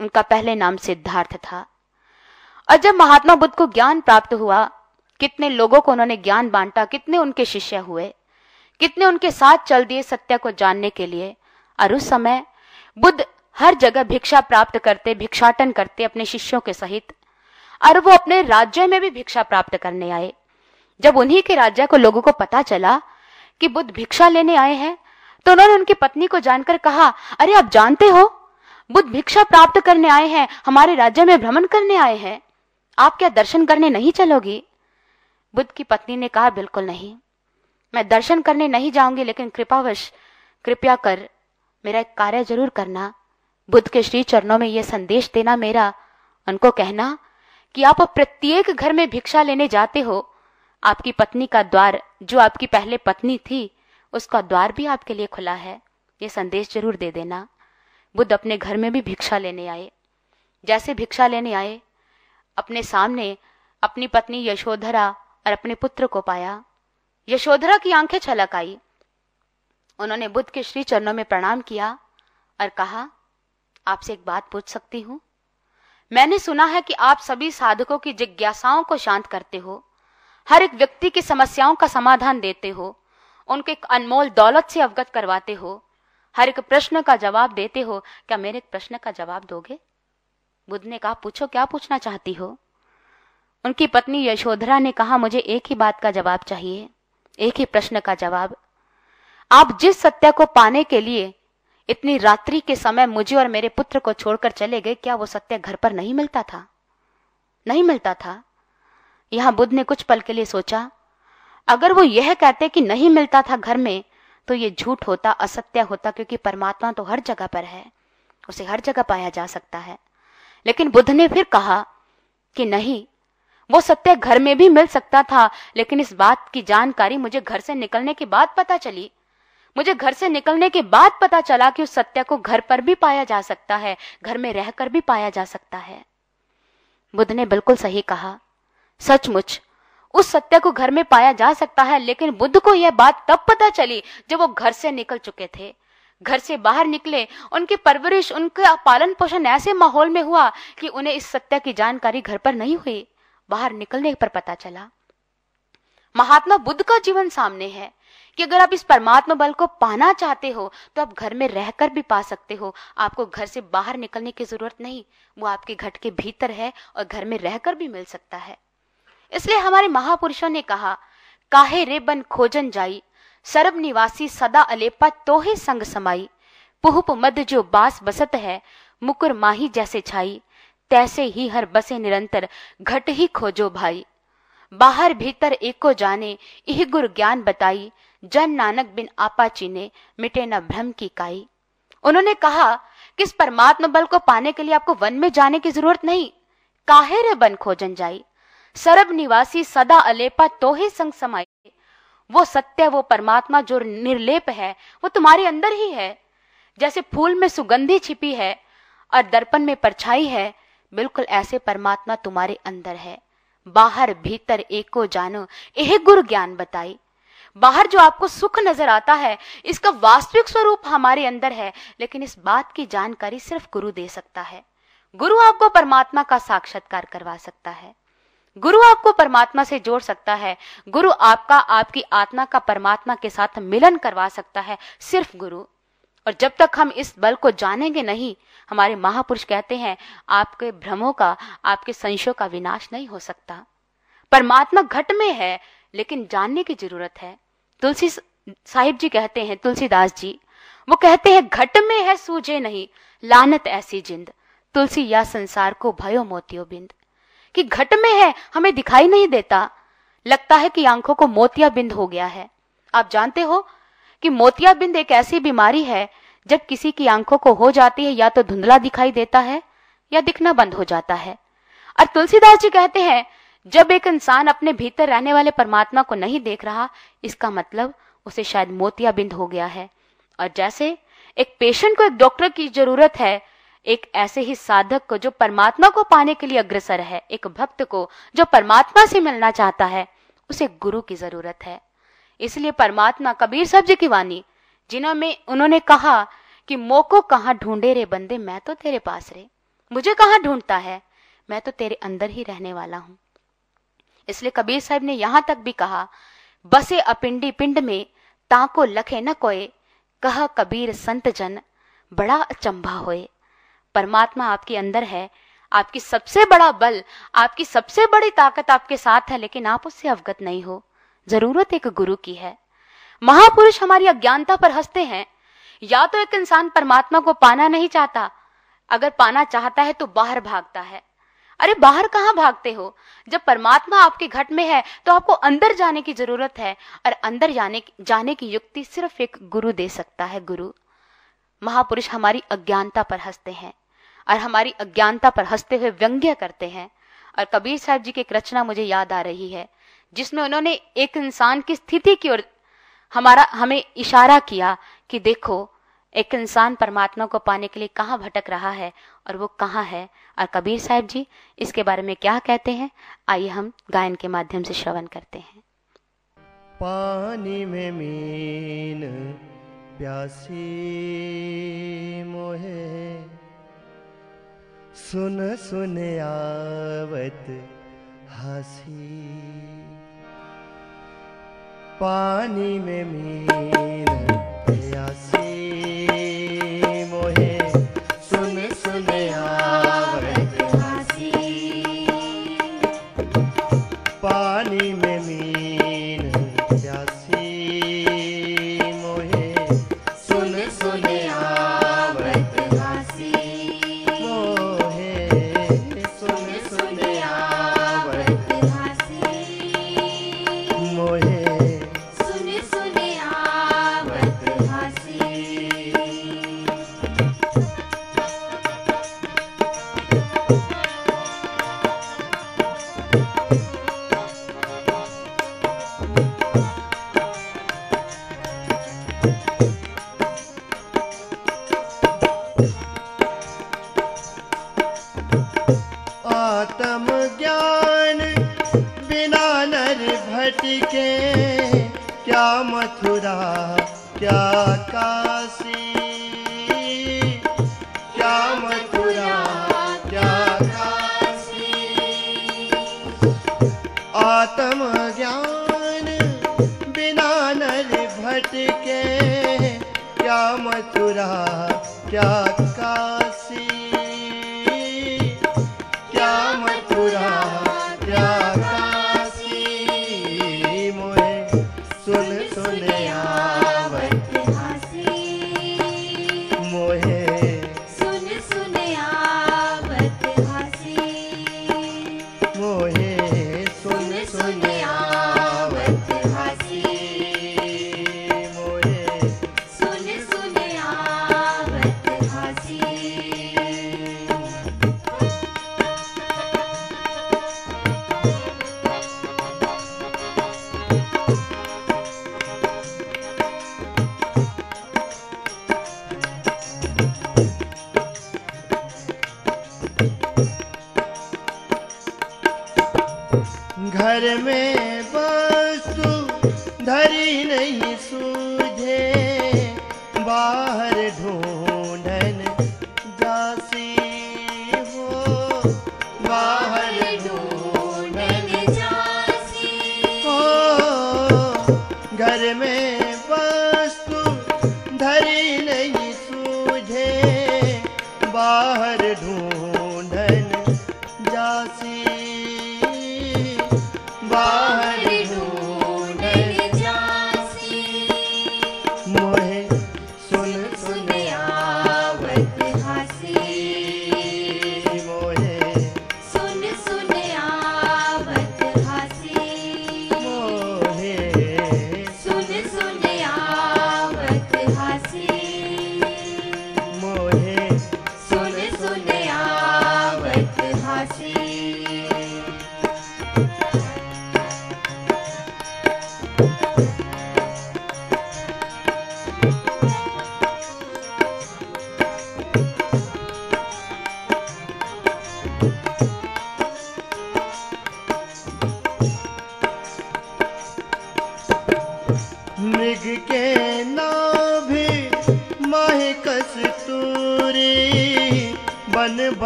उनका पहले नाम सिद्धार्थ था। और जब महात्मा बुद्ध को ज्ञान प्राप्त हुआ, कितने लोगों को उन्होंने ज्ञान बांटा, कितने उनके शिष्य हुए, कितने उनके साथ चल दिए सत्य को जानने के लिए, और उस समय बुद्ध हर जगह भिक्षा प्राप्त करते, भिक्षाटन करते अपने शिष्यों के सहित, और वो अपने राज्य में भी भिक्षा प्राप्त करने आए। जब उन्हीं के राज्य को लोगों को पता चला कि बुद्ध भिक्षा लेने आए हैं तो उन्होंने उनकी पत्नी को जानकर कहा, अरे, आप जानते हो? बुद्ध भिक्षा प्राप्त करने आए हैं, हमारे राज्य में भ्रमण करने आए हैं। आप क्या दर्शन करने नहीं चलोगी? बुद्ध की पत्नी ने कहा, बिल्कुल नहीं। मैं दर्शन करने नहीं जाऊँगी, लेकिन कृपावश, कृपया कर, मेरा एक कार्य ज़रूर करना। बुद्ध के श्री चरणों में यह संदेश देना मेरा, उनको कहना कि आप प्रत्येक घर में भिक्षा लेने जाते हो। आपकी पत्नी का द्वार, जो आपकी पहले पत्नी थी, उसका द्वार भी आपके लिए खुला है। ये संदेश ज़रूर दे देना। बुद्ध अपने घर में भी भिक्षा लेने आए। जैसे भिक्षा लेने आए, अपने सामने अपनी पत्नी यशोधरा और अपने पुत्र को पाया। यशोधरा की आँखें छलक आई। उन्होंने बुद्ध के श्री चरणों में प्रणाम किया और कहा आपसे एक बात पूछ सकती हूँ? मैंने सुना है कि आप सभी साधकों की जिज्ञासाओं को शांत करते हो, हर एक व्यक्ति की समस्याओं का समाधान देते हो, उनको एक अनमोल दौलत से अवगत करवाते हो। हर एक प्रश्न का जवाब देते हो। क्या मेरे एक प्रश्न का जवाब दोगे? बुद्ध ने कहा, पूछो, क्या पूछना चाहती हो? उनकी पत्नी यशोधरा ने कहा, मुझे एक ही बात का जवाब चाहिए, एक ही प्रश्न का जवाब। आप जिस सत्य को पाने के लिए इतनी रात्रि के समय मुझे और मेरे पुत्र को छोड़कर चले गए, क्या वो सत्य घर पर नहीं मिलता था? नहीं मिलता था। यहाँ बुद्ध ने कुछ पल के लिए सोचा, अगर वो यह कहते कि नहीं मिलता था घर में तो ये झूठ होता, असत्य होता, क्योंकि परमात्मा तो हर जगह पर है, उसे हर जगह पाया जा सकता है। लेकिन बुद्ध ने फिर कहा कि नहीं, वो सत्य घर में भी मिल सकता था, लेकिन इस बात की जानकारी मुझे घर से निकलने के बाद पता चली मुझे घर से निकलने के बाद पता चला कि उस सत्य को घर पर भी पाया जा सकता है, घर में रहकर भी पाया जा सकता है। बुद्ध ने बिल्कुल सही कहा। सचमुच, उस सत्य को घर में पाया जा सकता है, लेकिन बुद्ध को यह बात तब पता चली जब वो घर से निकल चुके थे। घर से बाहर निकले, उनकी परवरिश, उनका पालन पोषण ऐसे माहौल में हुआ कि उन्हें इस सत्य की जानकारी घर पर नहीं हुई। बाहर निकलने पर पता चला। महात्मा बुद्ध का जीवन सामने है। कि अगर आप इस परमात्मा बल को पाना चाहते हो तो आप घर में रहकर भी पा सकते हो। आपको घर से बाहर निकलने की ज़रूरत नहीं। वो आपके घट के भीतर है और घर में रहकर भी मिल सकता है। इसलिए हमारे महापुरुषों ने कहा, काहे रे बन खोजन जाई, सरब निवासी सदा अलेपा तो ही संग समाई। पुहुप मद जो बास बसत है, मुकुर माही जैसे छाई। तैसे ही हर बसे निरंतर, घट ही खोजो भाई। बाहर भीतर एको जाने, इह गुर ज्ञान बताई। जन नानक बिन आपाची ने मिटे न भ्रम की काई। उन्होंने कहा कि इस परमात्मा बल को पाने के लिए आपको वन में जाने की ज़रूरत नहीं? काहे रे बन खोजन जाई? सरब निवासी सदा अलेपा तो ही संग समाई। वो सत्य, वो परमात्मा जो निर्लेप है, वो तुम्हारे अंदर ही है। जैसे फूल में सुगंधी छिपी है और दर्पण में परछाई है, बिल्कुल ऐसे परमात्मा तुम्हारे अंदर है। बाहर भीतर एको जानो यह गुरु ज्ञान बताई। बाहर जो आपको सुख नज़र आता है, इसका वास्तविक स्वरूप हमारे अंदर है, लेकिन इस बात की जानकारी सिर्फ़ गुरु दे सकता है। गुरु आपको परमात्मा का साक्षात्कार करवा सकता है। गुरु आपको परमात्मा से जोड़ सकता है। गुरु आपका, आपकी आत्मा का परमात्मा के साथ मिलन करवा सकता है, सिर्फ़ गुरु। और जब तक हम इस बल को जानेंगे नहीं, हमारे महापुरुष कहते हैं, आपके भ्रमों का, आपके संशयों का विनाश नहीं हो सकता। परमात्मा घट में है, लेकिन जानने की ज़रूरत है। तुलसी साहिब जी कहते हैं, तुलसीदास जी, वो कहते हैं, घट में है सूझे नहीं, लानत ऐसी जिंद, तुलसी या संसार को भयो मोतियो बिंद। कि घट में है, हमें दिखाई नहीं देता, लगता है कि आँखों को मोतिया बिंद हो गया है। आप जानते हो कि मोतिया बिंद एक ऐसी बीमारी है, जब किसी की आँखों को हो जाती है, या तो धुंधला दिखाई देता है, या दिखना बंद हो जाता है। और तुलसीदास जी कहते हैं जब एक इंसान अपने भीतर रहने वाले परमात्मा को नहीं देख रहा, इसका मतलब उसे शायद मोतिया बिंद हो गया है। और जैसे एक पेशेंट को एक डॉक्टर की ज़रूरत है, एक ऐसे ही साधक को जो परमात्मा को पाने के लिए अग्रसर है, एक भक्त को जो परमात्मा से मिलना चाहता है, उसे गुरु की ज़रूरत है। इसलिए परमात्मा कबीर साहब जी की वाणी जिन्होंने उन्होंने कहा कि मोको कहाँ ढूंढे रे बंदे, मैं तो तेरे पास रे। मुझे कहाँ ढूंढता है? मैं तो तेरे अंदर ही रहने वाला हूँ। इसलिए कबीर साहब ने यहाँ तक भी कहा, बसे अपिंडी पिंड में ताको लखे न कोए, कह कबीर संत जन बड़ा अचंभा होए। परमात्मा आपके अंदर है, आपकी सबसे बड़ा बल, आपकी सबसे बड़ी ताकत आपके साथ है, लेकिन आप उससे अवगत नहीं हो। ज़रूरत एक गुरु की है। महापुरुष हमारी अज्ञानता पर हँसते हैं। या तो एक इंसान परमात्मा को पाना नहीं चाहता। अगर पाना चाहता है तो बाहर भागता है। अरे, बाहर कहाँ भागते हो? जब परमात्मा आपके घट में है तो आपको अंदर जाने की ज़रूरत है। और अंदर जाने जाने की युक्ति सिर्फ़ एक गुरु दे सकता है, गुरु। महापुरुष हमारी अज्ञानता पर हँसते हैं, और हमारी अज्ञानता पर हँसते हुए व्यंग्य करते हैं। और कबीर साहब जी की एक रचना मुझे याद आ रही है, जिसमें उन्होंने एक इंसान की स्थिति की ओर हमारा, हमें इशारा किया कि देखो एक इंसान परमात्मा को पाने के लिए कहाँ भटक रहा है और वो कहाँ है? और कबीर साहब जी, इसके बारे में क्या कहते हैं? आइए हम गायन के माध्यम से श्रवण करते हैं। पानी में मीन प्यासी मोहे, सुन सुन आवत हसी। पानी में मीन प्यासी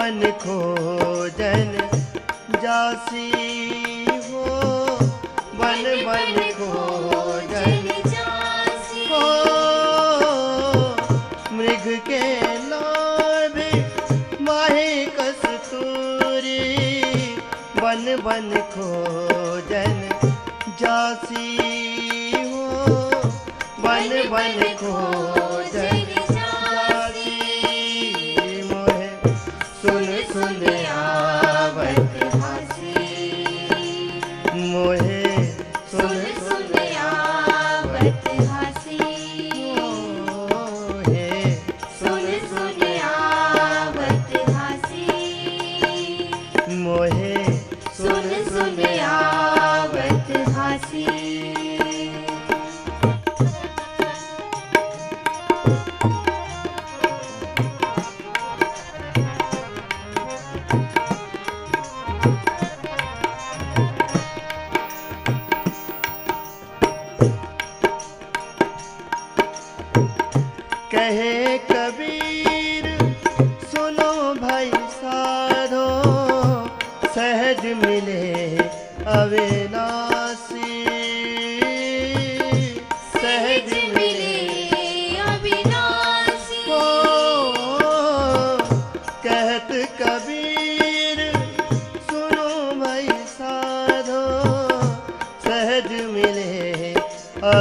मन खोजन जासी हो मन मन खोजन हो। मृग के लाभ माहे कस्तूरी बन बन खो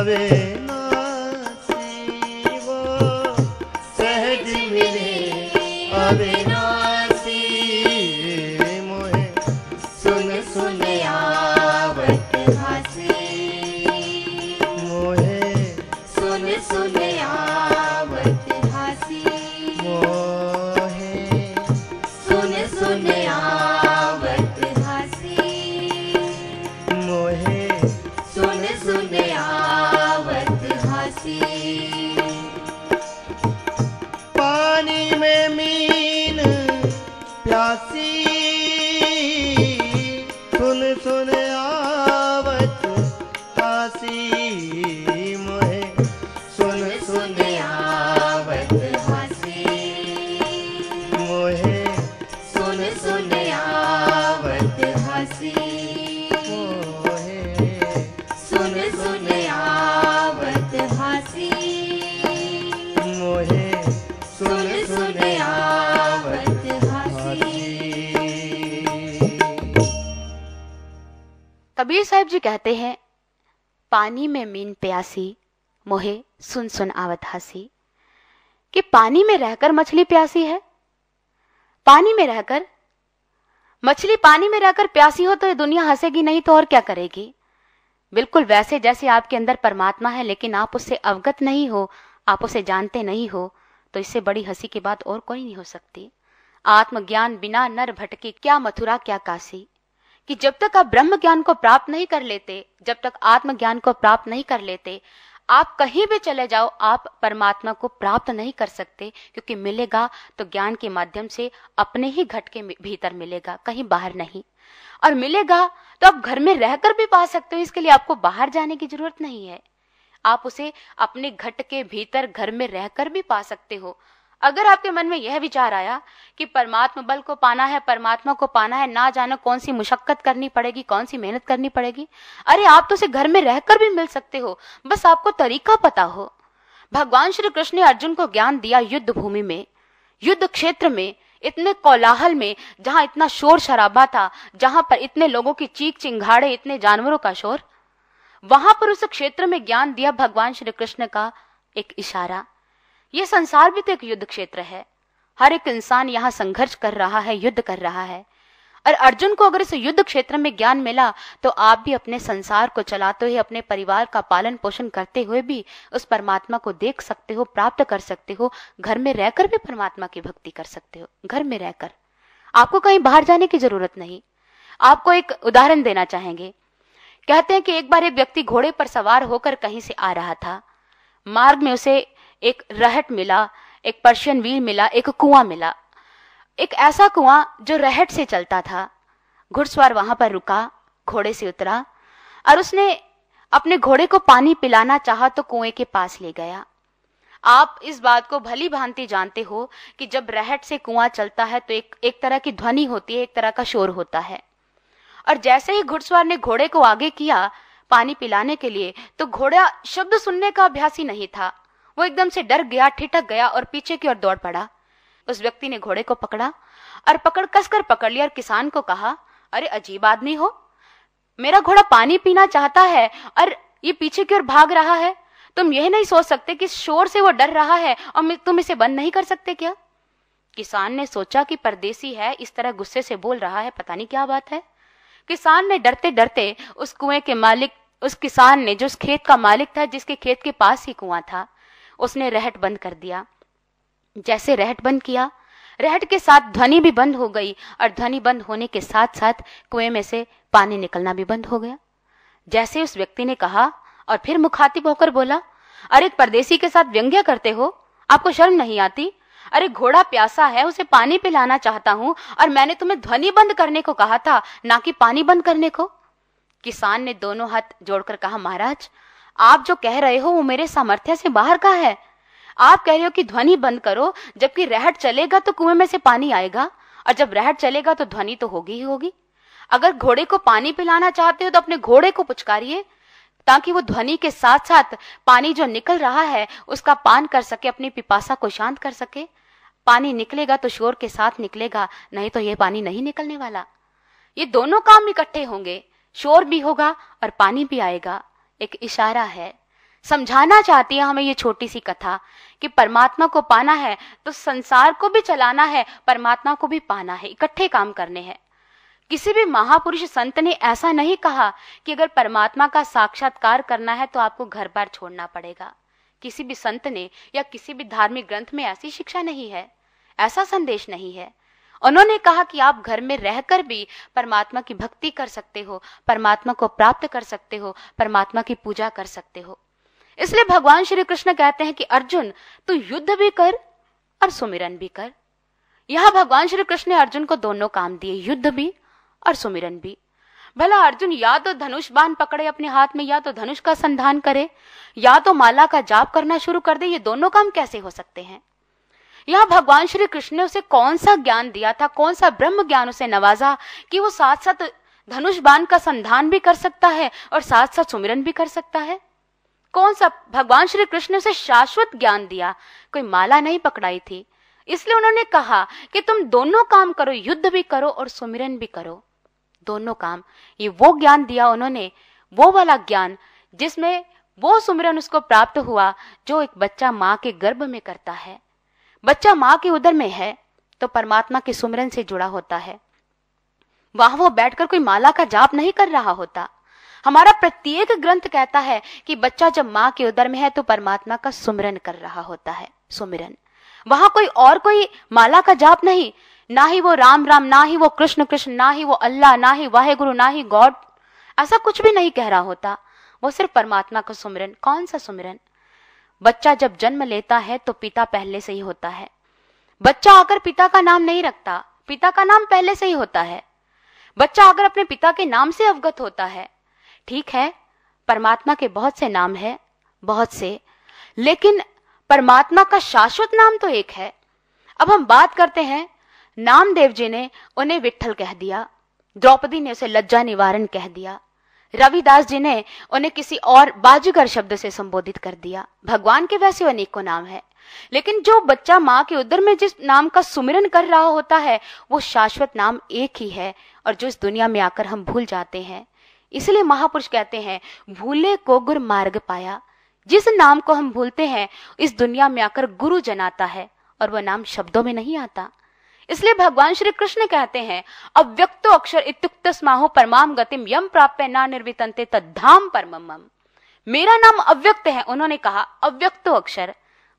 হবে पानी में मीन प्यासी, मोहे सुन सुन आवत हसी। कि पानी में रहकर मछली प्यासी है? पानी में रहकर? मछली पानी में रहकर प्यासी हो तो ये दुनिया हंसेगी नहीं तो और क्या करेगी? बिल्कुल वैसे जैसे आपके अंदर परमात्मा है, लेकिन आप उससे अवगत नहीं हो, आप उसे जानते नहीं हो तो इससे बड़ी हँसी की बात और कोई नहीं हो सकती। आत्मज्ञान बिना नर भटके क्या मथुरा, क्या काशी? कि जब तक आप ब्रह्म ज्ञान को प्राप्त नहीं कर लेते, जब तक आत्मज्ञान को प्राप्त नहीं कर लेते, आप कहीं भी चले जाओ, आप परमात्मा को प्राप्त नहीं कर सकते, क्योंकि मिलेगा तो ज्ञान के माध्यम से अपने ही घट के भीतर मिलेगा, कहीं बाहर नहीं। और मिलेगा तो आप घर में रहकर भी पा सकते हो, इसके लिए आपको बाहर जाने की ज़रूरत नहीं है। आप उसे अपने घट के भीतर घर में रहकर भी पा सकते हो अगर आपके मन में यह विचार आया कि परमात्मा बल को पाना है, परमात्मा को पाना है, ना जाना कौन सी मुशक्कत करनी पड़ेगी, कौन सी मेहनत करनी पड़ेगी, अरे आप तो उसे घर में रहकर भी मिल सकते हो, बस आपको तरीका पता हो। भगवान श्री कृष्ण ने अर्जुन को ज्ञान दिया युद्ध भूमि में, युद्ध क्षेत्र में, इतने कोलाहल में, जहाँ इतना शोर शराबा था, जहाँ पर इतने लोगों की चीख चिंगाड़े, इतने जानवरों का शोर, वहाँ पर उस क्षेत्र में ज्ञान दिया भगवान श्री कृष्ण का एक इशारा। ये संसार भी तो एक युद्ध क्षेत्र है। हर एक इंसान यहाँ संघर्ष कर रहा है, युद्ध कर रहा है। और अर्जुन को अगर इस युद्ध क्षेत्र में ज्ञान मिला तो आप भी अपने संसार को चलाते हुए, अपने परिवार का पालन पोषण करते हुए भी उस परमात्मा को देख सकते हो, प्राप्त कर सकते हो, घर में रहकर भी परमात्मा की भक्ति कर सकते हो, घर में रहकर। आपको कहीं बाहर जाने की ज़रूरत नहीं। आपको एक उदाहरण देना चाहेंगे। कहते हैं कि एक बार एक व्यक्ति घोड़े पर सवार होकर कहीं से आ रहा था। मार्ग में उसे एक रहट मिला, एक पर्शियन व्हील मिला, एक कुआँ मिला। एक ऐसा कुआँ जो रहट से चलता था। घुड़सवार वहाँ पर रुका, घोड़े से उतरा, और उसने अपने घोड़े को पानी पिलाना चाहा तो कुएँ के पास ले गया। आप इस बात को भली भांति जानते हो कि जब रहट से कुआँ चलता है तो एक एक तरह की ध्वनि होती है, एक तरह का शोर होता है। और जैसे ही घुड़सवार ने घोड़े को आगे किया पानी पिलाने के लिए तो घोड़ा शब्द सुनने का अभ्यासी नहीं था। वो एकदम से डर गया, ठिठक गया और पीछे की ओर दौड़ पड़ा। उस व्यक्ति ने घोड़े को पकड़ा और पकड़ कसकर पकड़ लिया और किसान को कहा, अरे, अजीब आदमी हो। मेरा घोड़ा पानी पीना चाहता है और ये पीछे की ओर भाग रहा है। तुम यह नहीं सोच सकते कि शोर से वो डर रहा है और तुम इसे बंद नहीं कर सकते क्या? किसान ने सोचा कि परदेसी है, इस तरह गुस्से से बोल रहा है, पता नहीं क्या बात है। किसान ने डरते डरते उस कुएँ के मालिक, उस किसान ने, जो उस खेत का मालिक था, जिसके खेत के पास ही कुआँ था उसने रहट बंद कर दिया। जैसे रहट बंद किया, रहट के साथ ध्वनि भी बंद हो गई और ध्वनि बंद होने के साथ साथ कुएँ में से पानी निकलना भी बंद हो गया। जैसे उस व्यक्ति ने कहा और फिर मुखातिब होकर बोला, अरे एक परदेसी के साथ व्यंग्य करते हो? आपको शर्म नहीं आती? अरे, घोड़ा प्यासा है, उसे पानी पिलाना चाहता हूँ और मैंने तुम्हें ध्वनि बंद करने को कहा था, ना कि पानी बंद करने को? किसान ने दोनों हाथ जोड़कर कहा, महाराज आप जो कह रहे हो वो मेरे सामर्थ्य से बाहर का है। आप कह रहे हो कि ध्वनि बंद करो, जबकि रहट चलेगा तो कुएँ में से पानी आएगा, और जब रहट चलेगा तो ध्वनि तो होगी ही होगी। अगर घोड़े को पानी पिलाना चाहते हो तो अपने घोड़े को पुचकारिए, ताकि वो ध्वनि के साथ साथ पानी जो निकल रहा है, उसका पान कर सके, अपनी पिपासा को शांत कर सके। पानी निकलेगा तो शोर के साथ निकलेगा, नहीं तो ये पानी नहीं निकलने वाला। ये दोनों काम इकट्ठे होंगे, शोर भी होगा और पानी भी आएगा। एक इशारा है। समझाना चाहती है हमें ये छोटी सी कथा कि परमात्मा को पाना है तो संसार को भी चलाना है, परमात्मा को भी पाना है, इकट्ठे काम करने हैं। किसी भी महापुरुष संत ने ऐसा नहीं कहा कि अगर परमात्मा का साक्षात्कार करना है तो आपको घर बार छोड़ना पड़ेगा। किसी भी संत ने या किसी भी धार्मिक ग्रंथ में ऐसी शिक्षा नहीं है। ऐसा संदेश नहीं है। उन्होंने कहा कि आप घर में रहकर भी परमात्मा की भक्ति कर सकते हो, परमात्मा को प्राप्त कर सकते हो, परमात्मा की पूजा कर सकते हो। इसलिए भगवान श्री कृष्ण कहते हैं कि अर्जुन, तू युद्ध भी कर और सुमिरन भी कर। यहाँ भगवान श्री कृष्ण ने अर्जुन को दोनों काम दिए, युद्ध भी और सुमिरन भी। भला अर्जुन या तो धनुष बाण पकड़े अपने हाथ में, या तो धनुष का संधान करे, या तो माला का जाप करना शुरू कर दे, ये दोनों काम कैसे हो सकते हैं? यह भगवान श्री कृष्ण ने उसे कौन सा ज्ञान दिया था, कौन सा ब्रह्म ज्ञान उसे नवाजा कि वो साथ साथ धनुष बाण का संधान भी कर सकता है और साथ साथ सुमिरन भी कर सकता है? कौन सा भगवान श्री कृष्ण ने उसे शाश्वत ज्ञान दिया? कोई माला नहीं पकड़ाई थी। इसलिए उन्होंने कहा कि तुम दोनों काम करो, युद्ध भी करो और सुमिरन भी करो। दोनों काम। ये वो ज्ञान दिया उन्होंने, वो वाला ज्ञान जिसमें वो सुमिरन उसको प्राप्त हुआ जो एक बच्चा माँ के गर्भ में करता है। बच्चा माँ के उदर में है तो परमात्मा के सुमरन से जुड़ा होता है। वहाँ, वो बैठकर कोई माला का जाप नहीं कर रहा होता। हमारा प्रत्येक ग्रंथ कहता है कि बच्चा जब माँ के उदर में है तो परमात्मा का सुमरन कर रहा होता है, सुमिरन। वहाँ कोई और कोई माला का जाप नहीं, ना ही वो राम राम, ना ही वो कृष्ण कृष्ण, ना ही वो अल्लाह, ना ही वाहे गुरु ना ही गॉड, ऐसा कुछ भी नहीं कह रहा होता। वो सिर्फ़ परमात्मा का सुमिरन, कौन सा सुमिरन? बच्चा जब जन्म लेता है तो पिता पहले से ही होता है। बच्चा आकर पिता का नाम नहीं रखता, पिता का नाम पहले से ही होता है। बच्चा अगर अपने पिता के नाम से अवगत होता है। ठीक है, परमात्मा के बहुत से नाम है, बहुत से, लेकिन परमात्मा का शाश्वत नाम तो एक है। अब हम बात करते हैं, नामदेव जी ने उन्हें विठल कह दिया, द्रौपदी ने उसे लज्जा निवारण कह दिया। रविदास जी ने उन्हें किसी और बाजीगर शब्द से संबोधित कर दिया। भगवान के वैसे अनेकों नाम है। लेकिन जो बच्चा माँ के उदर में जिस नाम का सुमिरन कर रहा होता है, वो शाश्वत नाम एक ही है और जो इस दुनिया में आकर हम भूल जाते हैं। इसलिए महापुरुष कहते हैं, भूले को गुर मार्ग पाया। जिस नाम को हम भूलते हैं, इस दुनिया में आकर गुरु जनाता है और वह नाम शब्दों में नहीं आता। इसलिए भगवान श्री कृष्ण कहते हैं, अव्यक्तो अक्षर इत्युक्त स्माहो परमाम गतिम यम प्राप्य ना निर्वितंते तद्धाम परमम। मेरा नाम अव्यक्त है, उन्होंने कहा, अव्यक्तो अक्षर।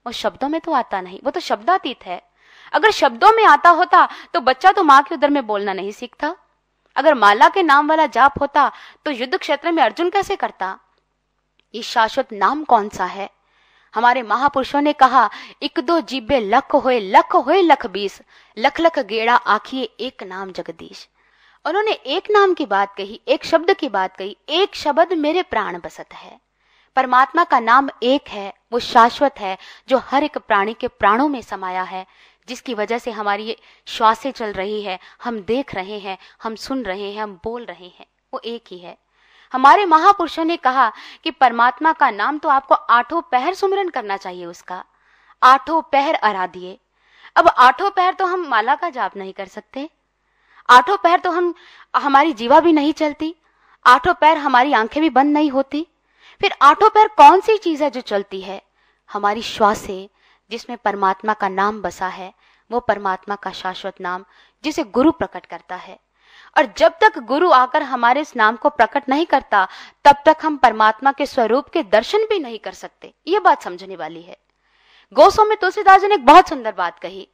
वो शब्दों में तो आता नहीं, वो तो शब्दातीत है। अगर शब्दों में आता होता तो बच्चा तो माँ के उदर में बोलना नहीं सीखता। अगर माला के नाम वाला जाप होता तो युद्ध क्षेत्र में अर्जुन कैसे करता? ये शाश्वत नाम कौन सा है? हमारे महापुरुषों ने कहा, एक दो जीबे लख होए लख होए, लख बीस। लख लख गेड़ा आखिए एक नाम जगदीश। उन्होंने एक नाम की बात कही, एक शब्द की बात कही, एक शब्द मेरे प्राण बसत है। परमात्मा का नाम एक है, वो शाश्वत है, जो हर एक प्राणी के प्राणों में समाया है, जिसकी वजह से हमारी श्वासें चल रही है, हम देख रहे हैं, हम सुन रहे हैं, हम बोल रहे हैं, वो एक ही है। हमारे महापुरुषों ने कहा कि परमात्मा का नाम तो आपको आठों पहर सुमिरन करना चाहिए उसका। आठों पहर आराधिए। अब आठों पहर तो हम माला का जाप नहीं कर सकते। आठों पैर तो हम, हमारी जीवा भी नहीं चलती। आठों पैर हमारी आँखें भी बंद नहीं होती। फिर आठों पैर कौन सी चीज़ है जो चलती है? हमारी श्वासें, जिसमें परमात्मा का नाम बसा है, वो परमात्मा का शाश्वत नाम, जिसे गुरु प्रकट करता है। और जब तक गुरु आकर हमारे इस नाम को प्रकट नहीं करता, तब तक हम परमात्मा के स्वरूप के दर्शन भी नहीं कर सकते। ये बात समझने वाली है। गोसो में तुलसीदास जी ने एक बहुत सुंदर बात कही।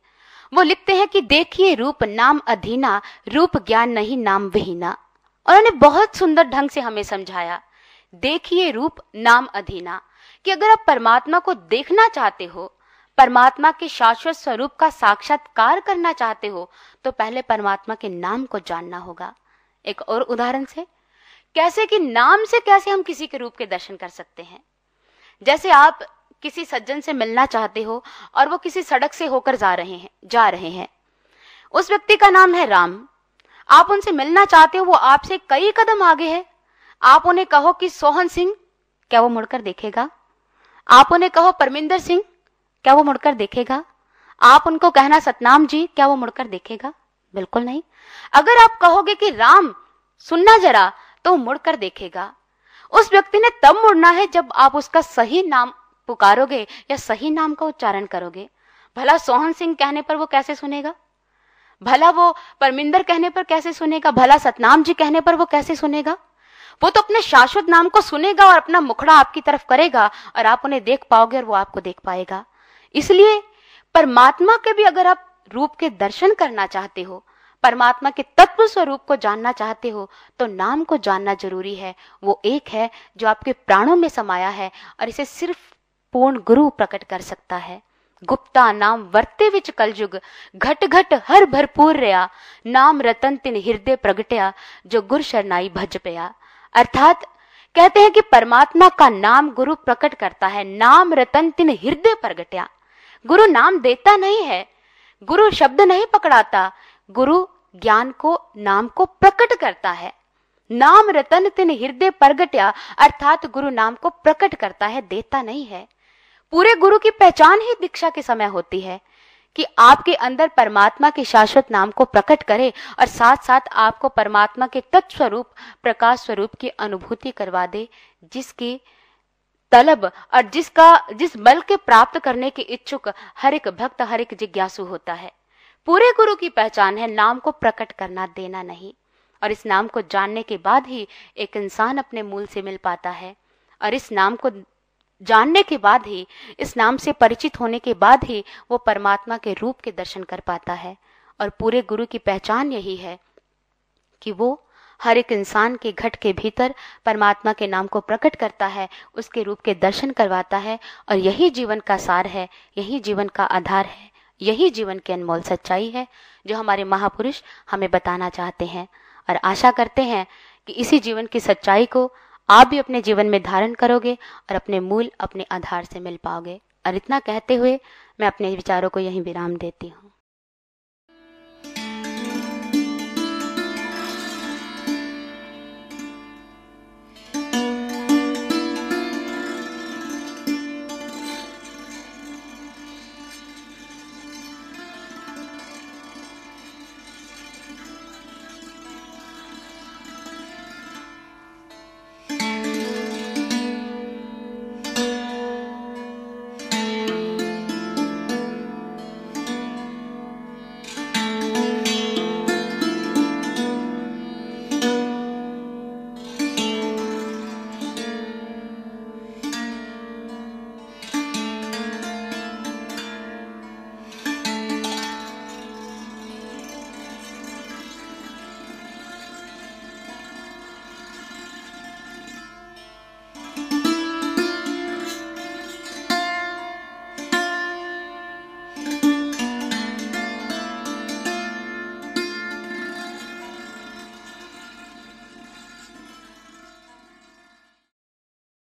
वो लिखते हैं कि देखिए रूप नाम अधीना, रूप ज्ञान नहीं नाम विहीना। उन्होंने बहुत सुंदर ढंग से हमें समझाया। देखिए रूप नाम अधीना, कि अगर आप परमात्मा को देखना चाहते हो परमात्मा के शाश्वत स्वरूप का साक्षात्कार करना चाहते हो तो पहले परमात्मा के नाम को जानना होगा। एक और उदाहरण से, कैसे कि नाम से कैसे हम किसी के रूप के दर्शन कर सकते हैं? जैसे आप किसी सज्जन से मिलना चाहते हो और वो किसी सड़क से होकर जा रहे हैं, जा रहे हैं। उस व्यक्ति का नाम है राम। आप उनसे मिलना चाहते हो, वो आपसे कई कदम आगे है। आप उन्हें कहो कि सोहन सिंह, क्या वो मुड़कर देखेगा? आप उन्हें कहो परमिंदर सिंह क्या वो मुड़कर देखेगा? आप उनको कहना सतनाम जी, क्या वो मुड़कर देखेगा? बिल्कुल नहीं। अगर आप कहोगे कि राम, सुनना जरा तो मुड़कर देखेगा। उस व्यक्ति ने तब मुड़ना है जब आप उसका सही नाम पुकारोगे या सही नाम का उच्चारण करोगे। भला सोहन सिंह कहने पर वो कैसे सुनेगा? भला वो परमिंदर कहने पर कैसे सुनेगा? भला सतनाम जी कहने पर वो कैसे सुनेगा? वो तो अपने शाश्वत नाम को सुनेगा और अपना मुखड़ा आपकी तरफ़ करेगा और आप उन्हें देख पाओगे और वो आपको देख पाएगा। इसलिए परमात्मा के भी अगर आप रूप के दर्शन करना चाहते हो, परमात्मा के तत्व स्वरूप को जानना चाहते हो तो नाम को जानना ज़रूरी है। वो एक है जो आपके प्राणों में समाया है और इसे सिर्फ़ पूर्ण गुरु प्रकट कर सकता है। गुप्ता नाम वर्ते विच कलयुग, घट घट हर भरपूर रहा नाम रतन तिन हृदय प्रगटया, जो गुर शरनाई भज पया। अर्थात कहते हैं कि परमात्मा का नाम गुरु प्रकट करता है, नाम रतन तिन हृदय प्रगटया। गुरु नाम देता नहीं है, गुरु शब्द नहीं पकड़ाता, गुरु ज्ञान को, नाम को प्रकट करता है। नाम रतन तिन हृदय प्रगट्या, अर्थात गुरु नाम को प्रकट करता है, देता नहीं है। पूरे गुरु की पहचान ही दीक्षा के समय होती है, कि आपके अंदर परमात्मा के शाश्वत नाम को प्रकट करे और साथ साथ आपको परमात्मा के तत्स्वरूप, प्रकाश स्वरूप की अनुभूति करवा दे, जिसकी तलब और जिसका, जिस बल के प्राप्त करने के इच्छुक हर एक भक्त, हर एक जिज्ञासु होता है। पूरे गुरु की पहचान है, नाम को प्रकट करना देना नहीं। और इस नाम को जानने के बाद ही एक इंसान अपने मूल से मिल पाता है। और इस नाम को जानने के बाद ही, इस नाम से परिचित होने के बाद ही वो परमात्मा के रूप के दर्शन कर पाता है। और पूरे गुरु की पहचान यही है कि वो हर एक इंसान के घट के भीतर परमात्मा के नाम को प्रकट करता है, उसके रूप के दर्शन करवाता है, और यही जीवन का सार है, यही जीवन का आधार है, यही जीवन की अनमोल सच्चाई है, जो हमारे महापुरुष हमें बताना चाहते हैं। और आशा करते हैं कि इसी जीवन की सच्चाई को आप भी अपने जीवन में धारण करोगे और अपने मूल अपने आधार से मिल पाओगे। और इतना कहते हुए मैं अपने विचारों को यहीं विराम देती हूँ।